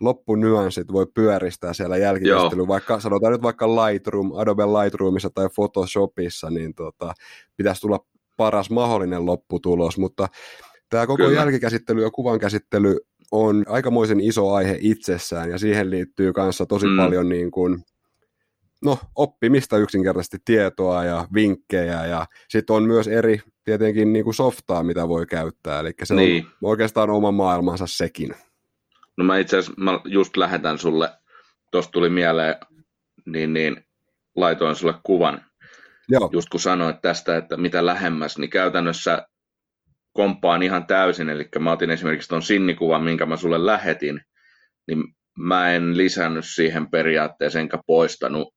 loppunyanssit voi pyöristää siellä jälkikäsittelyä, vaikka sanotaan nyt vaikka Lightroom, Adobe Lightroomissa tai Photoshopissa, niin tota, pitäisi tulla paras mahdollinen lopputulos, mutta tämä koko Kyllä. jälkikäsittely ja kuvankäsittely on aikamoisen iso aihe itsessään ja siihen liittyy kanssa tosi mm. paljon niin kuin, no, oppimista yksinkertaisesti tietoa ja vinkkejä ja sitten on myös eri tietenkin niin kuin softaa, mitä voi käyttää, eli se niin. on oikeastaan oma maailmansa sekin. No mä itse asiassa mä just lähetän sulle, tuosta tuli mieleen, niin, niin laitoin sulle kuvan, Joo. just kun sanoit tästä, että mitä lähemmäs, niin käytännössä komppaan ihan täysin, eli mä otin esimerkiksi tuon sinnikuvan, minkä mä sulle lähetin, niin mä en lisännyt siihen periaatteeseen enkä poistanut.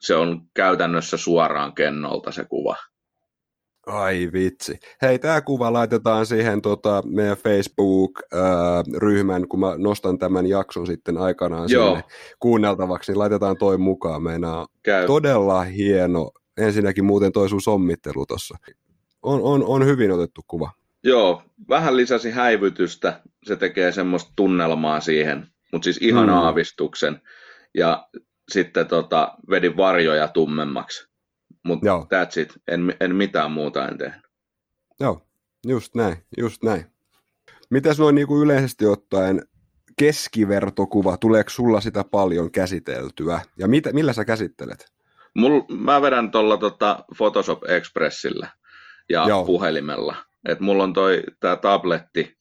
Se on käytännössä suoraan kennolta se kuva. Ai vitsi. Hei, tämä kuva laitetaan siihen tota, meidän Facebook-ryhmän, kun mä nostan tämän jakson sitten aikanaan Joo. sinne kuunneltavaksi, niin laitetaan toi mukaan. Meinaa Käy. todella hieno. Ensinnäkin muuten toi sun sommittelu tuossa on, on, on hyvin otettu kuva. Joo, vähän lisäsi häivytystä, se tekee semmoista tunnelmaa siihen, mutta siis ihan mm. aavistuksen. Ja sitten tota, vedin varjoja tummemmaksi. Mutta that's it, en, en mitään muuta en tehnyt. Joo, just näin, just näin. Mitäs noin niin kuin yleisesti ottaen keskivertokuva, tuleeko sulla sitä paljon käsiteltyä? Ja mitä, millä sä käsittelet? Mul, mä vedän tuolla tota Photoshop Expressillä ja Joo. puhelimella. Et mulla on toi tää tabletti,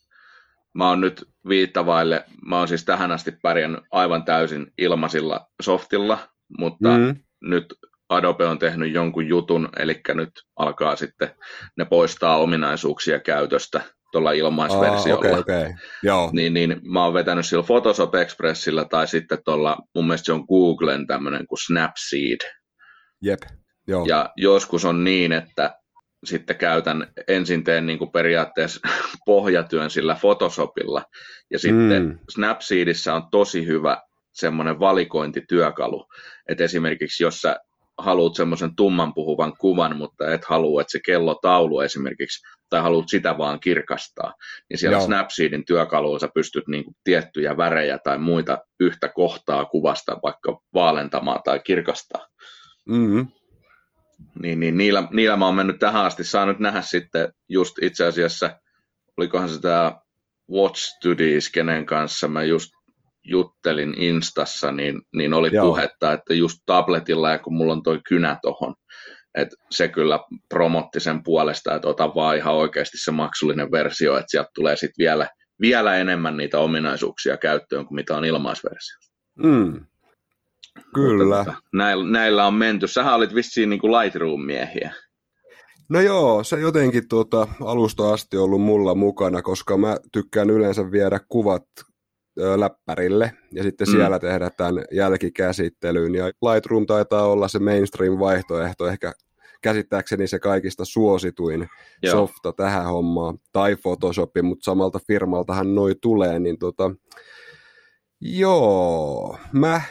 mä oon nyt viittavaille, mä oon siis tähän asti pärjännyt aivan täysin ilmaisilla softilla, mutta mm. nyt Adobe on tehnyt jonkun jutun, eli nyt alkaa sitten, ne poistaa ominaisuuksia käytöstä tuolla ilmaisversiolla. Ah, okay, okay. Joo. Niin, niin mä oon vetänyt sillä Photoshop Expressillä tai sitten tuolla, mun mielestä se on Googlen tämmöinen kuin Snapseed. Jep, Joo. Ja joskus on niin, että sitten käytän, ensin teen niin kuin periaatteessa pohjatyön sillä Photoshopilla, ja sitten mm. Snapseedissä on tosi hyvä semmoinen valikointityökalu, että esimerkiksi jos sä haluat semmoisen tumman puhuvan kuvan, mutta et halua, että se kellotaulu esimerkiksi, tai haluat sitä vaan kirkastaa, niin siellä Joo. Snapseedin työkalulla sä pystyt niin kuin tiettyjä värejä tai muita yhtä kohtaa kuvasta vaikka vaalentamaan tai kirkastaa. Mm-hmm niin, niin niillä, niillä mä oon mennyt tähän asti, saanut nähdä sitten just itse asiassa, olikohan se tämä Watch Studies, kenen kanssa mä just juttelin Instassa, niin, niin oli Joo. puhetta, että just tabletilla ja kun mulla on toi kynä tohon, että se kyllä promotti sen puolesta, että ota vaan ihan oikeasti se maksullinen versio, että sieltä tulee sitten vielä, vielä enemmän niitä ominaisuuksia käyttöön kuin mitä on ilmaisversio. Mm. Kyllä. Mutta, näillä, näillä on menty. Sähän olit vissiin niin kuin Lightroom-miehiä. No joo, se jotenkin tuota, alusta asti ollut mulla mukana, koska mä tykkään yleensä viedä kuvat läppärille ja sitten mm. siellä tehdä tämän jälkikäsittelyn. Ja Lightroom taitaa olla se mainstream-vaihtoehto, ehkä käsittääkseni se kaikista suosituin Joo. softa tähän hommaan, tai Photoshop, mutta samalta firmaltahan noi tulee, niin tota, joo, mä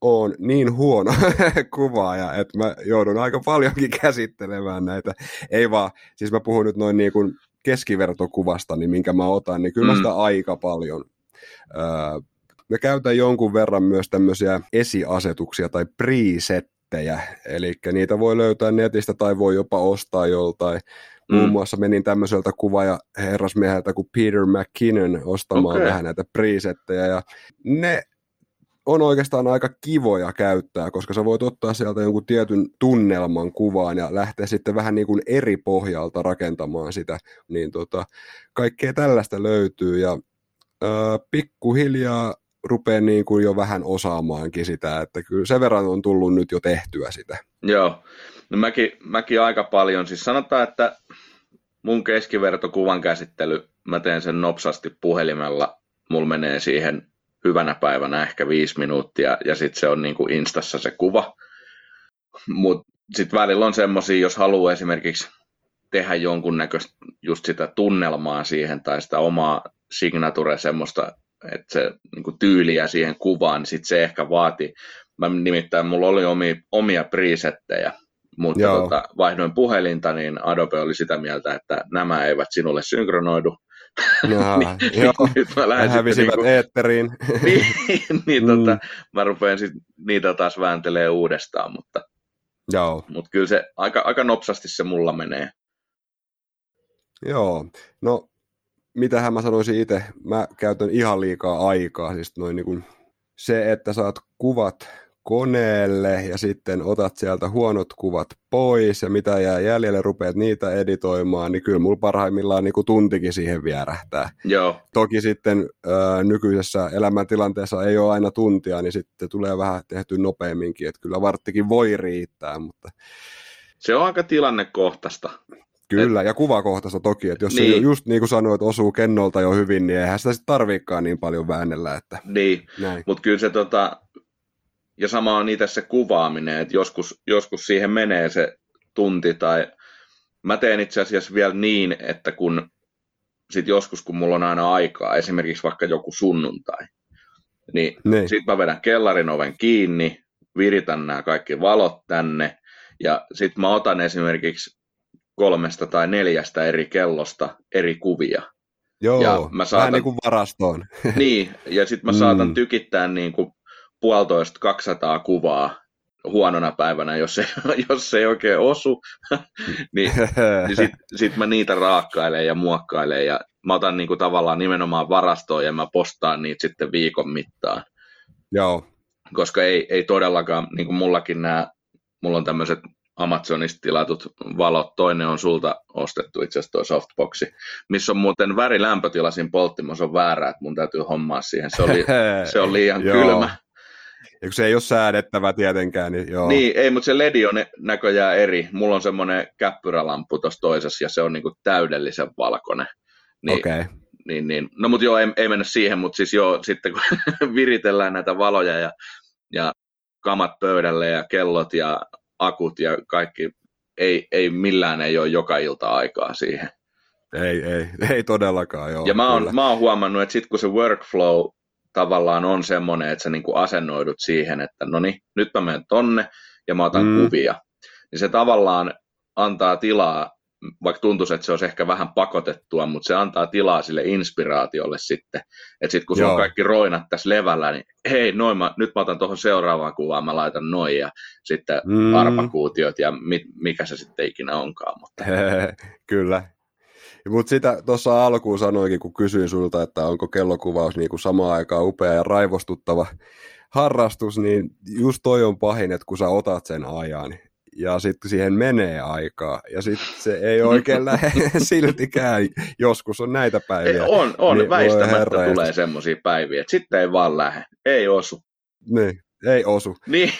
on niin huono kuvaaja, että mä joudun aika paljonkin käsittelemään näitä. Ei vaan, siis mä puhun nyt noin niin kuin keskivertokuvasta, niin minkä mä otan, niin kyllä mm. mä sitä aika paljon. Mä käytän jonkun verran myös tämmöisiä esiasetuksia tai presettejä, eli niitä voi löytää netistä tai voi jopa ostaa joltain. Mm. Muun muassa menin tämmöiseltä kuvaaja herrasmieheltä kuin Peter McKinnon ostamaan okay. vähän näitä presettejä, ja ne on oikeastaan aika kivoja käyttää, koska sä voit ottaa sieltä jonkun tietyn tunnelman kuvaan ja lähteä sitten vähän niin kuin eri pohjalta rakentamaan sitä, niin tota, kaikkea tällaista löytyy ja pikkuhiljaa rupeaa niin kuin jo vähän osaamaankin sitä, että kyllä sen verran on tullut nyt jo tehtyä sitä. Joo, no mäkin, mäkin aika paljon, siis sanotaan, että mun keskivertokuvan käsittely, mä teen sen nopsasti puhelimella, mulla menee siihen hyvänä päivänä ehkä viisi minuuttia ja sitten se on niin kuin instassa se kuva. Mutta sitten välillä on semmoisia, jos haluaa esimerkiksi tehdä jonkunnäköistä just sitä tunnelmaa siihen tai sitä omaa signature semmoista, että se niin kuin tyyliä siihen kuvaan, niin sitten se ehkä vaati. Mä nimittäin, mulla oli omia, omia presettejä, mutta tota, vaihdoin puhelinta, niin Adobe oli sitä mieltä, että nämä eivät sinulle synkronoidu, Jaa, niin, joo, nyt mä lähden hävisivät niinku, eetteriin. niin, niin mm. tota, mä rupean sit niitä taas vääntelee uudestaan, mutta, joo. mutta kyllä se aika, aika nopsasti se mulla menee. Joo, no mitähän mä sanoisin itse, mä käytän ihan liikaa aikaa, siis noin niin kuin se, että saat kuvat koneelle ja sitten otat sieltä huonot kuvat pois ja mitä jää jäljelle, rupeat niitä editoimaan, niin kyllä mulla parhaimmillaan niin kuin tuntikin siihen vierähtää. Joo. Toki sitten ää, nykyisessä elämäntilanteessa ei ole aina tuntia, niin sitten tulee vähän tehty nopeamminkin, että kyllä varttikin voi riittää, mutta... Se on aika tilannekohtaista. Kyllä, Et... ja kuvakohtaista toki, että jos niin. se just niin kuin sanoit, osuu kennolta jo hyvin, niin eihän sitä sitten tarviikaan niin paljon väännellä. Että... Niin, mutta kyllä se tota, ja sama on itse se kuvaaminen, että joskus, joskus siihen menee se tunti tai mä teen itse asiassa vielä niin, että kun sit joskus kun mulla on aina aikaa, esimerkiksi vaikka joku sunnuntai, niin, niin. sitten mä vedän kellarin oven kiinni, viritän nämä kaikki valot tänne ja sitten mä otan esimerkiksi kolmesta tai neljästä eri kellosta eri kuvia. Joo, ja mä saatan, vähän niin kuin varastoon. Niin, ja sitten mä saatan mm. tykittää niin kuin puolitoista 200 kuvaa huonona päivänä, jos se, jos se ei oikein osu, niin, niin sitten sit mä niitä raakkailen ja muokkailen ja mä otan niinku tavallaan nimenomaan varastoon ja mä postaan niitä sitten viikon mittaan. Joo. Koska ei, ei todellakaan, niin kuin mullakin nämä, mulla on tämmöiset Amazonista tilatut valot, toinen on sulta ostettu itse asiassa tuo softboxi, missä on muuten värilämpötilasin polttimos on väärä, että mun täytyy hommaa siihen, se, oli, se on liian kylmä. Ja kun se ei ole säädettävä tietenkään, niin joo. Niin, ei, mutta se LED on näköjään eri. Mulla on semmoinen käppyrälamppu tuossa toisessa ja se on niinku täydellisen valkoinen. Niin, okay. niin, niin. No mutta joo, ei, ei mennä siihen, mutta siis joo, sitten kun viritellään näitä valoja ja, ja kamat pöydälle ja kellot ja akut ja kaikki, ei, ei millään ei ole joka ilta aikaa siihen. Ei, ei, ei todellakaan, joo. Ja mä oon, mä oon huomannut, että sitten kun se workflow tavallaan on semmoinen, että sä niin kuin asennoidut siihen, että no niin, nyt mä menen tonne ja mä otan mm. kuvia. Niin se tavallaan antaa tilaa, vaikka tuntuisi, että se olisi ehkä vähän pakotettua, mutta se antaa tilaa sille inspiraatiolle sitten. Että sitten kun se on kaikki roinat tässä levällä, niin hei, noin mä, nyt mä otan tuohon seuraavaan kuvaan, mä laitan noin ja sitten mm. arpakuutiot ja mit, mikä se sitten ikinä onkaan. Mutta... Kyllä, mutta sitä tuossa alkuun sanoinkin, kun kysyin sulta, että onko kellokuvaus niin kuin samaan aikaan upea ja raivostuttava harrastus, niin just toi on pahin, että kun sä otat sen ajan ja sitten siihen menee aikaa ja sitten se ei oikein lähde siltikään. Joskus on näitä päiviä. Ei, on, on. Niin väistämättä tulee semmoisia päiviä, että sitten ei vaan lähde, ei osu. Niin, ei osu. Niin.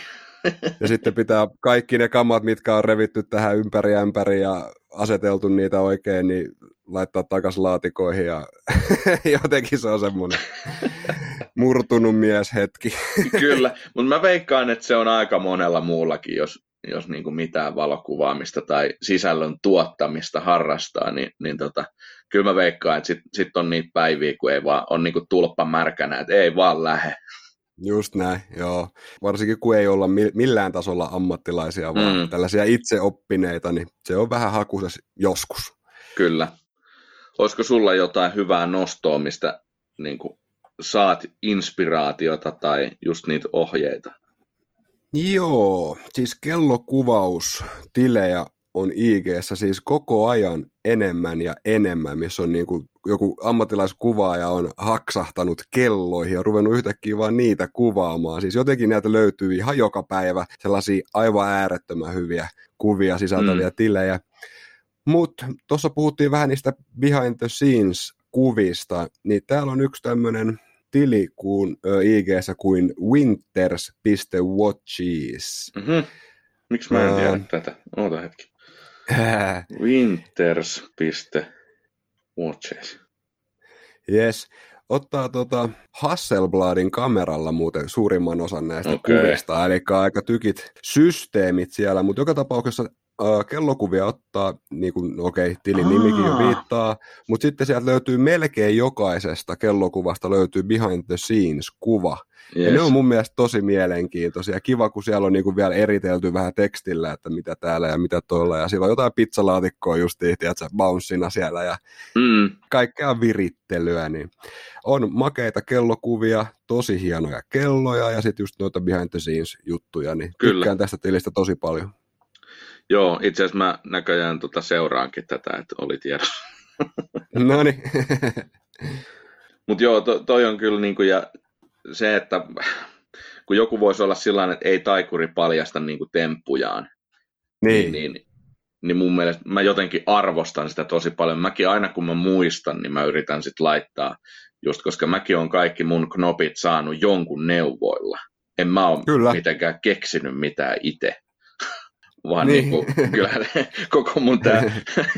ja sitten pitää kaikki ne kamat, mitkä on revitty tähän ympäri ämpäri ja aseteltu niitä oikein, niin laittaa takaisin laatikoihin ja jotenkin se on semmoinen murtunut mies hetki. Kyllä, mutta mä veikkaan, että se on aika monella muullakin, jos, jos niin kuin mitään valokuvaamista tai sisällön tuottamista harrastaa, niin, niin tota, kyllä mä veikkaan, että sitten sit on niitä päiviä, kun ei vaan on niin kuin tulppa märkänä, että ei vaan lähde. Just näin, joo. Varsinkin kun ei olla millään tasolla ammattilaisia, vaan mm. tällaisia itseoppineita, niin se on vähän hakusessa joskus. Kyllä. Olisiko sulla jotain hyvää nostoa, mistä niin kuin, saat inspiraatiota tai just niitä ohjeita? Joo, siis kellokuvaus, tilejä on ig siis koko ajan enemmän ja enemmän, missä on niin kuin joku ammattilaiskuvaaja on haksahtanut kelloihin ja ruvennut yhtäkkiä vaan niitä kuvaamaan. Siis jotenkin näitä löytyy ihan joka päivä sellaisia aivan äärettömän hyviä kuvia sisältäviä mm. tilejä. Mutta tuossa puhuttiin vähän niistä behind the scenes kuvista, niin täällä on yksi tämmöinen tili kuin, ig kuin winters.watches. Mm-hmm. Miksi mä en tiedä uh, tätä? Oota hetki. Winters.watches. Yes. Ottaa tota Hasselbladin kameralla muuten suurimman osan näistä okay. kuvista, eli aika tykit systeemit siellä, mutta joka tapauksessa kellokuvia ottaa, niin kuin, okei, okay, tilin nimikin jo viittaa, mutta sitten sieltä löytyy melkein jokaisesta kellokuvasta löytyy behind the scenes kuva. Yes. Ja ne on mun mielestä tosi mielenkiintoisia. Kiva, kun siellä on niin kuin vielä eritelty vähän tekstillä, että mitä täällä ja mitä tuolla. Ja siellä on jotain pizzalaatikkoa just tiedätkö, bouncina siellä ja mm. kaikkea virittelyä. Niin on makeita kellokuvia, tosi hienoja kelloja ja sitten just noita behind the scenes juttuja. Niin Kyllä. tykkään tästä tilistä tosi paljon. Joo, itse asiassa mä näköjään tota seuraankin tätä, että oli tiedossa. no niin. Mutta joo, to, toi on kyllä niinku, ja se, että kun joku voisi olla sillä että ei taikuri paljasta niinku temppujaan, niin. Niin, niin, niin mun mielestä mä jotenkin arvostan sitä tosi paljon. Mäkin aina kun mä muistan, niin mä yritän sitten laittaa, just koska mäkin on kaikki mun knopit saanut jonkun neuvoilla. En mä ole Kyllä. mitenkään keksinyt mitään itse vaan niin. Niin kuin, kyllä koko mun tämä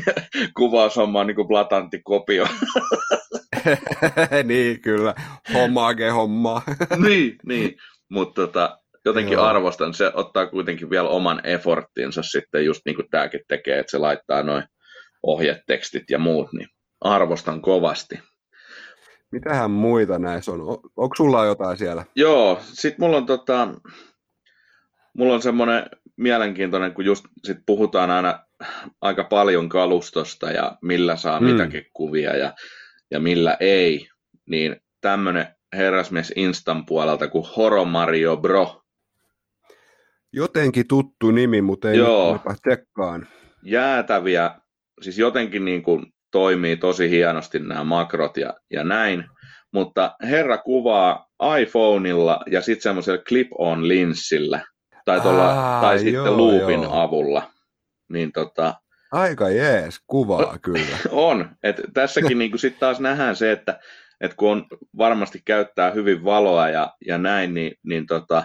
kuvaushomma on niin kuin blatantti kopio. niin, kyllä. Hommage hommaa. niin, niin. mutta tota, jotenkin Joo. arvostan. Se ottaa kuitenkin vielä oman efforttinsa sitten, just niin kuin tämäkin tekee, että se laittaa noin ohjetekstit ja muut, niin arvostan kovasti. Mitähän muita näissä on? Onko sulla jotain siellä? Joo, sit mulla on tota, mulla on semmoinen mielenkiintoinen, kun just sit puhutaan aina aika paljon kalustosta ja millä saa mm. mitäkin kuvia ja, ja millä ei, niin tämmöinen herrasmies Instan puolelta kuin Horo Mario Bro. Jotenkin tuttu nimi, mutta ei Joo. tsekkaan. Jäätäviä, siis jotenkin niin kuin toimii tosi hienosti nämä makrot ja, ja näin, mutta herra kuvaa iPhoneilla ja sitten semmoisella clip-on linssillä – tai, tuolla, Aa, tai sitten loopin joo. avulla. Niin tota, Aika jees, kuvaa kyllä. on, että tässäkin niin sitten taas nähdään se, että, että kun on, varmasti käyttää hyvin valoa ja, ja näin, niin, niin tota,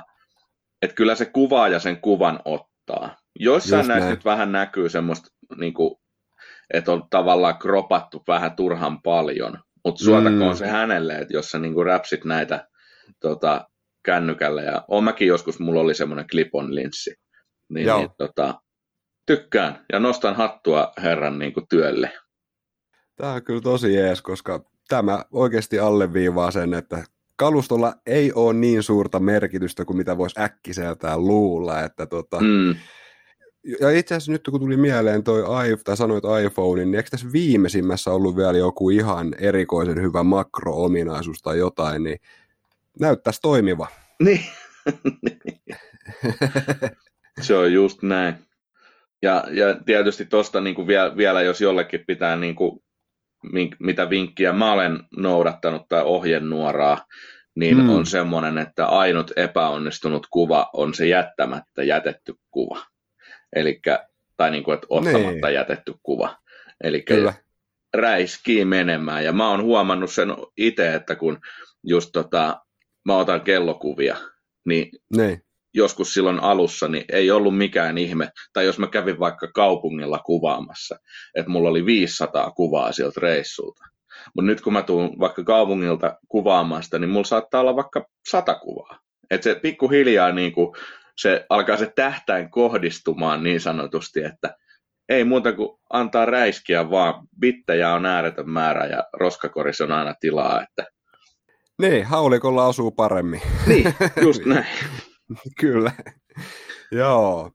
että kyllä se kuvaa ja sen kuvan ottaa. Joissain näistä nyt vähän näkyy semmoista, niin kuin, että on tavallaan kropattu vähän turhan paljon, mutta suotakoon mm. se hänelle, että jos sä niin kuin räpsit näitä tota, kännykällä ja on mäkin joskus, mulla oli semmoinen clip-on linssi. Niin, niin tota, tykkään ja nostan hattua herran niin kuin, työlle. Tämä on kyllä tosi jees, koska tämä oikeasti alleviivaa sen, että kalustolla ei ole niin suurta merkitystä kuin mitä voisi äkkiseltään luulla. Että tota, mm. Ja itse asiassa nyt kun tuli mieleen toi iPhone, tai sanoit iPhone, niin eikö tässä viimeisimmässä ollut vielä joku ihan erikoisen hyvä makro-ominaisuus tai jotain, niin näyttäisi toimiva. Niin. se on just näin. Ja, ja tietysti tuosta niin vielä, vielä, jos jollekin pitää, niin kuin, mitä vinkkiä mä olen noudattanut tai ohjenuoraa, niin mm. on semmoinen, että ainut epäonnistunut kuva on se jättämättä jätetty kuva. Elikkä, tai niin kuin, että ottamatta niin. jätetty kuva. Eli räiskii menemään. Ja mä oon huomannut sen itse, että kun just tota, mä otan kellokuvia, niin ne. joskus silloin alussa niin ei ollut mikään ihme, tai jos mä kävin vaikka kaupungilla kuvaamassa, että mulla oli 500 kuvaa sieltä reissulta. Mutta nyt kun mä tuun vaikka kaupungilta kuvaamaan sitä, niin mulla saattaa olla vaikka sata kuvaa. Että se pikkuhiljaa niin kuin, se alkaa se tähtäin kohdistumaan niin sanotusti, että ei muuta kuin antaa räiskiä, vaan bittejä on ääretön määrä ja roskakorissa on aina tilaa, että Niin, haulikolla osuu paremmin. Niin, just näin. Kyllä. Joo.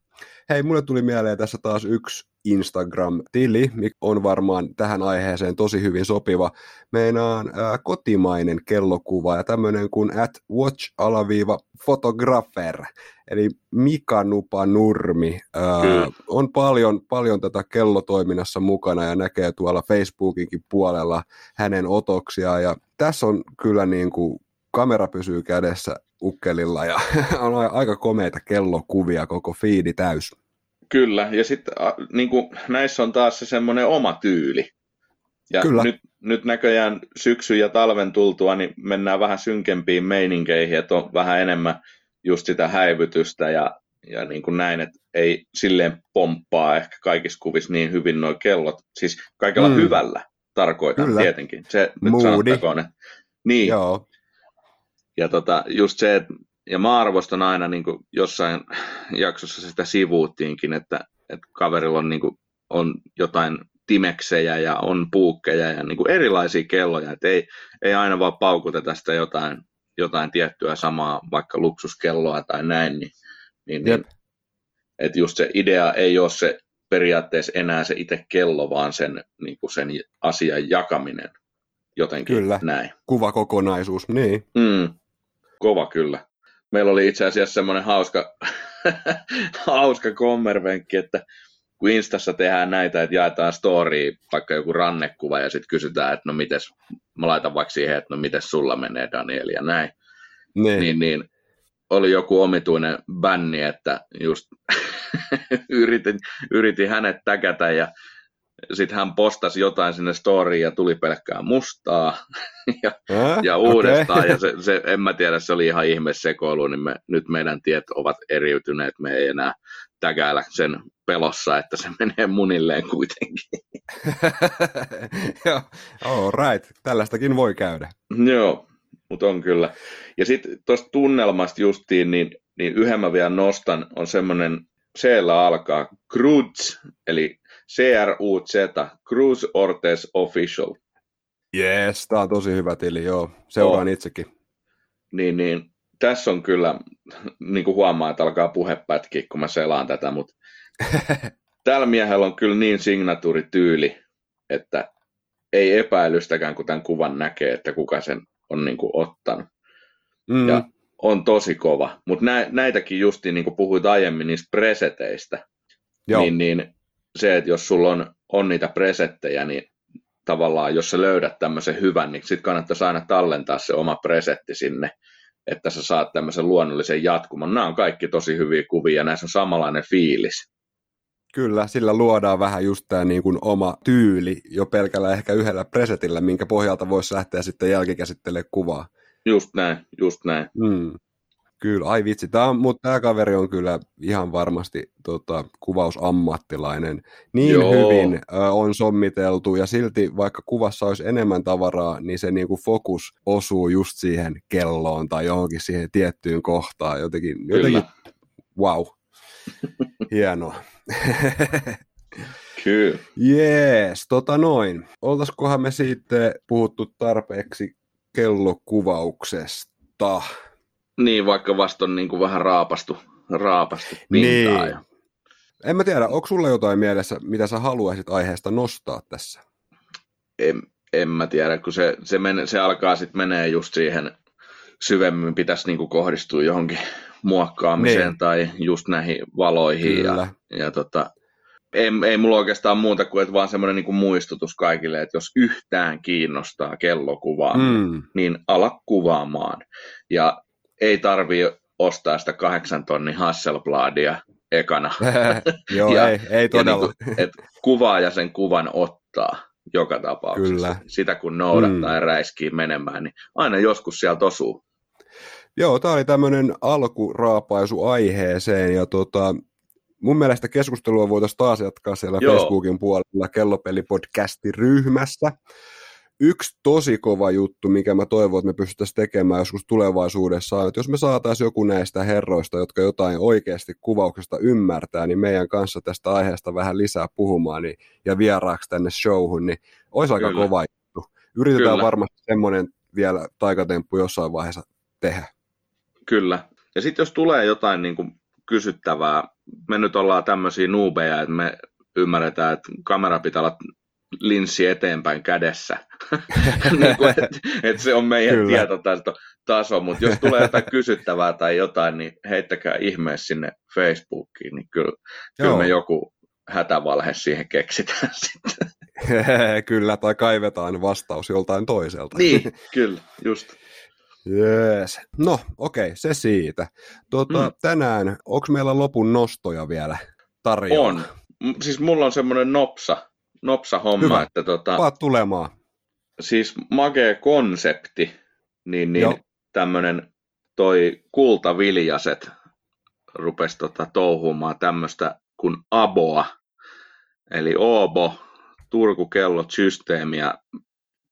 Hei, mulle tuli mieleen tässä taas yksi Instagram-tili, mikä on varmaan tähän aiheeseen tosi hyvin sopiva. Meinaan ää, kotimainen kellokuva ja tämmöinen kuin at watch-photographer, eli Mika Nupa Nurmi. Ää, on paljon, paljon tätä kellotoiminnassa mukana ja näkee tuolla Facebookinkin puolella hänen otoksia ja tässä on kyllä niin kuin kamera pysyy kädessä ukkelilla ja on aika komeita kellokuvia, koko fiidi täys. Kyllä, ja sitten niin näissä on taas se semmoinen oma tyyli. Ja Kyllä. Nyt, nyt näköjään syksyn ja talven tultua, niin mennään vähän synkempiin meininkeihin, että on vähän enemmän just sitä häivytystä ja, ja niin kuin näin, että ei silleen pomppaa ehkä kaikissa kuvissa niin hyvin nuo kellot. Siis kaikella mm. hyvällä tarkoitan Kyllä. tietenkin. Se nyt sanottakoon, että niin. Joo. Ja tota, just se, että ja mä arvostan aina niin kuin jossain jaksossa sitä sivuuttiinkin, että, että kaverilla on, niin kuin, on jotain timeksejä ja on puukkeja ja niin kuin erilaisia kelloja, että ei, ei aina vaan paukuteta sitä jotain, jotain tiettyä samaa, vaikka luksuskelloa tai näin, niin, niin, niin että just se idea ei ole se periaatteessa enää se itse kello, vaan sen, niin kuin sen asian jakaminen jotenkin kyllä. näin. Kuvakokonaisuus, niin. Mm, kova kyllä. Meillä oli itse asiassa semmoinen hauska, hauska kommervenkki, että kun Instassa tehdään näitä, että jaetaan story, vaikka joku rannekuva, ja sitten kysytään, että no mites, mä laitan vaikka siihen, että no mites sulla menee Daniel ja näin, niin, niin, niin oli joku omituinen bänni, että just yritin, yritin hänet täkätä ja sitten hän postasi jotain sinne storyin ja tuli pelkkää mustaa ja, äh, ja uudestaan. Okay. Ja se, se, en mä tiedä, se oli ihan ihme sekoilu, niin me, nyt meidän tiet ovat eriytyneet. Me ei enää tägäällä sen pelossa, että se menee munilleen kuitenkin. Joo, all right. Tällaistakin voi käydä. Joo, mutta on kyllä. Ja sitten tuosta tunnelmasta justiin, niin, niin yhden mä vielä nostan, on semmoinen, siellä alkaa Cruz, eli CRUZ, Cruz Ortez Official. Yes, tämä on tosi hyvä tili, joo. Seuraan oh. itsekin. Niin, niin. Tässä on kyllä, niin kuin huomaa, että alkaa puhepätkiä, kun mä selaan tätä, mutta tällä miehellä on kyllä niin signatuurityyli, että ei epäilystäkään, kun tämän kuvan näkee, että kuka sen on niin kuin ottanut. Mm. Ja on tosi kova. Mutta nä, näitäkin justiin, niin kuin puhuit aiemmin niistä preseteistä, Joo. niin, niin se, että jos sulla on, on niitä presettejä, niin tavallaan jos sä löydät tämmöisen hyvän, niin sitten kannattaisi aina tallentaa se oma presetti sinne, että sä saat tämmöisen luonnollisen jatkuman. Nämä on kaikki tosi hyviä kuvia ja näissä on samanlainen fiilis. Kyllä, sillä luodaan vähän just tämä niin kuin oma tyyli jo pelkällä ehkä yhdellä presetillä, minkä pohjalta voisi lähteä sitten jälkikäsittelemään kuvaa. Just näin, just näin. Mm. Kyllä, ai vitsi, tämä, mutta tämä kaveri on kyllä ihan varmasti tota, kuvausammattilainen. Niin Joo. hyvin ö, on sommiteltu ja silti vaikka kuvassa olisi enemmän tavaraa, niin se niinku fokus osuu just siihen kelloon tai johonkin siihen tiettyyn kohtaan. Jotenkin, jotenkin wow, hienoa. Kyllä. Jees, tota noin. Oltaisikohan me sitten puhuttu tarpeeksi kellokuvauksesta? Niin, vaikka vasta on niin kuin vähän raapastu, raapastu pintaa. Niin. Ja... En mä tiedä, onko sulla jotain mielessä, mitä sä haluaisit aiheesta nostaa tässä? En, en mä tiedä, kun se, se, men, se alkaa sitten menee just siihen syvemmin, pitäisi niin kuin kohdistua johonkin muokkaamiseen niin. tai just näihin valoihin. Kyllä. Ja, ja tota, ei, ei mulla oikeastaan muuta kuin että vaan semmoinen niin muistutus kaikille, että jos yhtään kiinnostaa kellokuvaa, mm. niin ala kuvaamaan. Ja ei tarvi ostaa sitä kahdeksan tonnin Hasselbladia ekana. Joo, ja, ei, ei todella. Ja niin kuin, et kuvaa ja sen kuvan ottaa joka tapauksessa. Kyllä. Sitä kun noudattaa mm. ja räiskii menemään, niin aina joskus sieltä osuu. Joo, tämä oli tämmöinen alkuraapaisu aiheeseen ja tota, mun mielestä keskustelua voitaisiin taas jatkaa siellä Joo. Facebookin puolella kellopelipodcastin ryhmässä yksi tosi kova juttu, mikä mä toivon, että me pystyttäisiin tekemään joskus tulevaisuudessa, on, että jos me saataisiin joku näistä herroista, jotka jotain oikeasti kuvauksesta ymmärtää, niin meidän kanssa tästä aiheesta vähän lisää puhumaan niin, ja vieraaksi tänne showhun, niin olisi aika Kyllä. kova juttu. Yritetään Kyllä. varmasti semmoinen vielä taikatemppu jossain vaiheessa tehdä. Kyllä. Ja sitten jos tulee jotain niin kuin kysyttävää, me nyt ollaan tämmöisiä nuubeja, että me ymmärretään, että kamera pitää olla linssi eteenpäin kädessä. niin kuin, että, että se on meidän Kyllä. tietotaso, mutta jos tulee jotain kysyttävää tai jotain, niin heittäkää ihmeessä sinne Facebookiin, niin kyllä, kyllä me joku hätävalhe siihen keksitään sitten. kyllä, tai kaivetaan vastaus joltain toiselta. Niin, kyllä, just. Jees. No, okei, okay, se siitä. Tuota, mm. Tänään, onko meillä lopun nostoja vielä tarjolla? On. Siis mulla on semmoinen nopsa, nopsa homma, Hyvä. että tota... Paat tulemaan. Siis magee konsepti, niin, niin tämmöinen toi kultaviljaset rupesi tota touhumaan tämmöistä kuin ABOA, eli OBO, Turku kellot systeemiä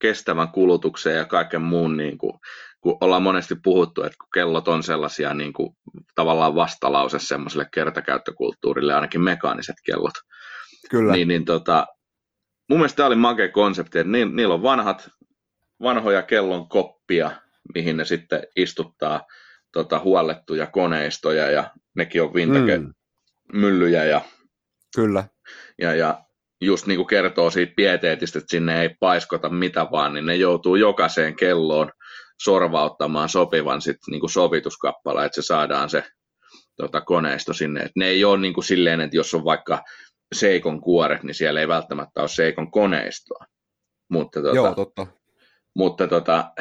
kestävän kulutuksen ja kaiken muun, niin kuin, kun ollaan monesti puhuttu, että kun kellot on sellaisia niin kuin, tavallaan vastalause semmoiselle kertakäyttökulttuurille, ainakin mekaaniset kellot, Kyllä. Niin, niin tota, mun mielestä tämä oli makea konsepti, että niillä on vanhat, vanhoja kellon koppia, mihin ne sitten istuttaa tota, huollettuja koneistoja ja nekin on vintage mm. myllyjä ja, Kyllä. ja, ja just niin kuin kertoo siitä pieteetistä, että sinne ei paiskota mitä vaan, niin ne joutuu jokaiseen kelloon sorvauttamaan sopivan sit niin kuin sovituskappale, että se saadaan se tota, koneisto sinne. Et ne ei ole niin kuin silleen, että jos on vaikka Seikon kuoret, niin siellä ei välttämättä ole Seikon koneistoa. Mutta, tota, Joo, totta. Mutta tota,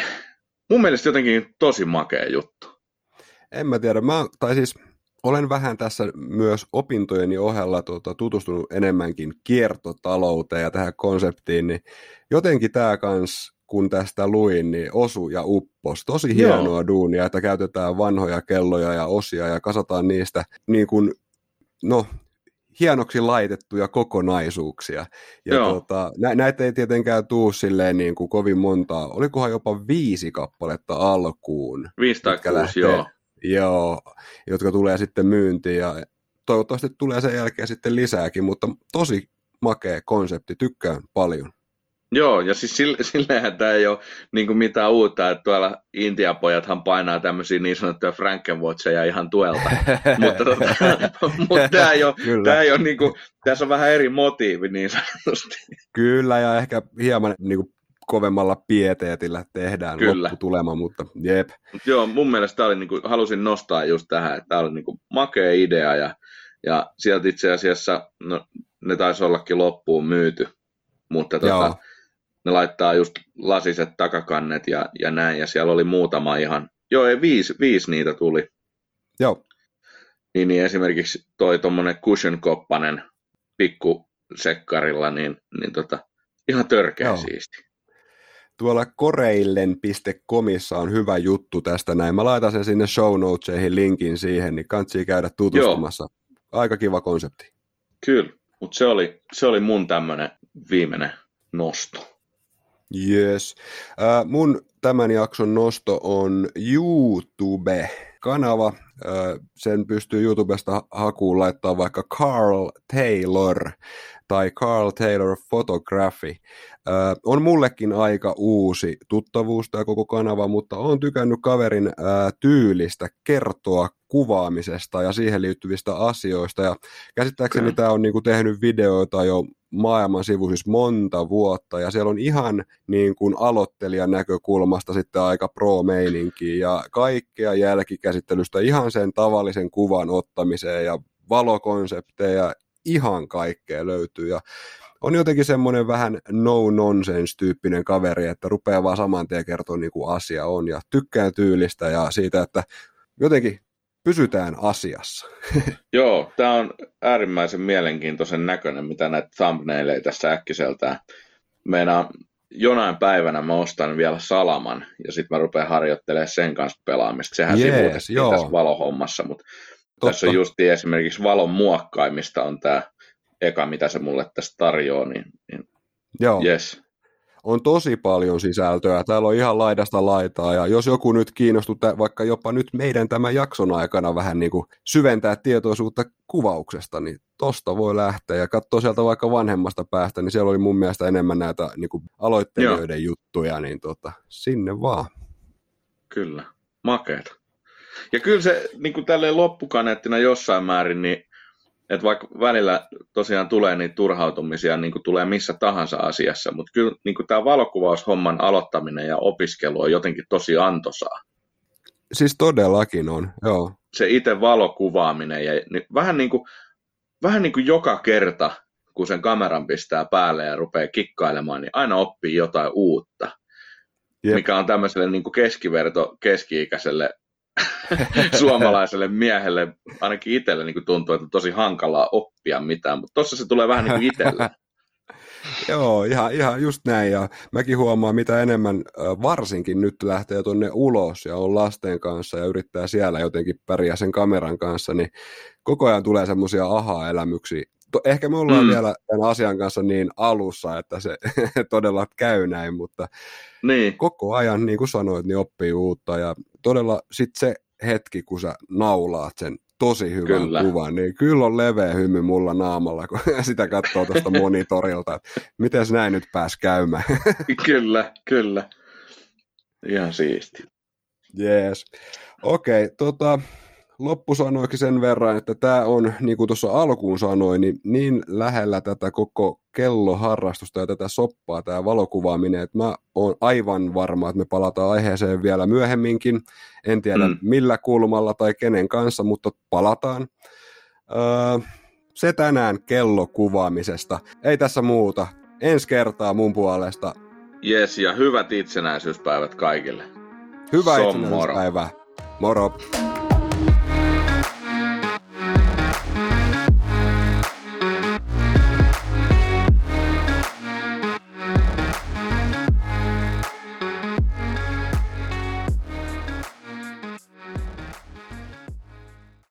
mun mielestä jotenkin tosi makea juttu. En mä tiedä, mä, tai siis olen vähän tässä myös opintojeni ohella tuota, tutustunut enemmänkin kiertotalouteen ja tähän konseptiin, niin jotenkin tämä kans, kun tästä luin, niin osu ja uppos. Tosi hienoa Joo. duunia, että käytetään vanhoja kelloja ja osia ja kasataan niistä niin kuin, no, hienoksi laitettuja kokonaisuuksia. Ja tuota, nä- näitä ei tietenkään tuu silleen niin kuin kovin montaa. Olikohan jopa viisi kappaletta alkuun? Viisi tai kuusi, lähtee, joo. Joo, jotka tulee sitten myyntiin ja toivottavasti tulee sen jälkeen sitten lisääkin, mutta tosi makea konsepti, tykkään paljon. Joo, ja siis sille, silleenhän tämä ei ole niin mitään uutta, että tuolla Intiapojathan painaa tämmöisiä niin sanottuja Frankenwatcheja ihan tuelta, mutta, tota, mutta tämä ei ole, tämä ei ole niin kuin, tässä on vähän eri motiivi niin sanotusti. Kyllä, ja ehkä hieman niin kuin kovemmalla pieteetillä tehdään Kyllä. lopputulema, mutta jep. Mut joo, mun mielestä tämä oli, niin kuin, halusin nostaa just tähän, että tämä oli niin kuin makea idea, ja, ja sieltä itse asiassa, no, ne taisi ollakin loppuun myyty, mutta tota, ne laittaa just lasiset takakannet ja, ja näin, ja siellä oli muutama ihan, joo, ei, viisi, viisi niitä tuli. Joo. Niin, niin esimerkiksi toi tuommoinen cushion-koppanen pikku sekkarilla, niin, niin tota, ihan törkeä joo. siisti. Tuolla koreillen.comissa on hyvä juttu tästä näin. Mä laitan sen sinne show notesihin linkin siihen, niin kansi käydä tutustumassa. Joo. Aika kiva konsepti. Kyllä, mutta se oli, se oli mun tämmöinen viimeinen nosto. Yes. Äh, mun tämän jakson nosto on YouTube-kanava. Äh, sen pystyy YouTubesta hakuun laittaa vaikka Carl Taylor tai Carl Taylor Photography. Äh, on mullekin aika uusi tuttavuus tämä koko kanava, mutta on tykännyt kaverin äh, tyylistä kertoa kuvaamisesta ja siihen liittyvistä asioista. Ja käsittääkseni tämä on niinku tehnyt videoita jo maailman sivu siis monta vuotta, ja siellä on ihan niin kuin aloittelijan näkökulmasta sitten aika pro-meininkiä, ja kaikkea jälkikäsittelystä ihan sen tavallisen kuvan ottamiseen, ja valokonsepteja, ihan kaikkea löytyy, ja on jotenkin semmoinen vähän no-nonsense-tyyppinen kaveri, että rupeaa vaan saman tien kertoa niin kuin asia on, ja tykkään tyylistä ja siitä, että jotenkin pysytään asiassa. Joo, tämä on äärimmäisen mielenkiintoisen näköinen, mitä näitä thumbnaileja tässä äkkiseltään. Meinaa, jonain päivänä mä ostan vielä Salaman, ja sitten mä rupean harjoittelemaan sen kanssa pelaamista. Sehän Jees, sivuutettiin joo. tässä valohommassa, mutta Totta. tässä on justi esimerkiksi valon muokkaimista on tämä eka, mitä se mulle tästä tarjoaa, niin, niin Joo. yes. On tosi paljon sisältöä. Täällä on ihan laidasta laitaa, ja jos joku nyt kiinnostuu, vaikka jopa nyt meidän tämän jakson aikana vähän niin kuin syventää tietoisuutta kuvauksesta, niin tosta voi lähteä ja katsoa sieltä vaikka vanhemmasta päästä, niin siellä oli mun mielestä enemmän näitä niin kuin aloittelijoiden Joo. juttuja, niin tota, sinne vaan. Kyllä, makeeta. Ja kyllä se niin kuin tälleen loppukaneettina jossain määrin, niin että vaikka välillä tosiaan tulee niitä turhautumisia, niin kuin tulee missä tahansa asiassa, mutta kyllä niin kuin tämä valokuvaushomman aloittaminen ja opiskelu on jotenkin tosi antoisaa. Siis todellakin on, joo. Se itse valokuvaaminen ja niin, vähän, niin kuin, vähän niin kuin joka kerta, kun sen kameran pistää päälle ja rupeaa kikkailemaan, niin aina oppii jotain uutta. Jep. Mikä on tämmöiselle niin kuin keskiverto keski-ikäiselle suomalaiselle miehelle, ainakin itselle niin tuntuu, että on tosi hankalaa oppia mitään, mutta tuossa se tulee vähän niin kuin itselle. Joo, ihan, ihan just näin. Ja mäkin huomaan, mitä enemmän varsinkin nyt lähtee tuonne ulos ja on lasten kanssa ja yrittää siellä jotenkin pärjää sen kameran kanssa, niin koko ajan tulee semmoisia aha-elämyksiä. Ehkä me ollaan mm. vielä tämän asian kanssa niin alussa, että se todella käy näin, mutta niin. koko ajan, niin kuin sanoit, niin oppii uutta. Ja todella sitten se hetki, kun sä naulaat sen tosi hyvän kyllä. kuvan, niin kyllä on leveä hymy mulla naamalla, kun sitä katsoo tuosta monitorilta, että miten näin nyt pääs käymään. kyllä, kyllä. Ihan siisti. Jees. Okei, okay, tota, loppu sanoikin sen verran, että tämä on, niin kuin tuossa alkuun sanoin, niin, niin lähellä tätä koko kelloharrastusta ja tätä soppaa, tämä valokuvaaminen, että mä oon aivan varma, että me palataan aiheeseen vielä myöhemminkin. En tiedä mm. millä kulmalla tai kenen kanssa, mutta palataan. Öö, se tänään kellokuvaamisesta. Ei tässä muuta. Ensi kertaa mun puolesta. Jes, ja hyvät itsenäisyyspäivät kaikille. Hyvää itsenäisyyspäivää. Moro. moro.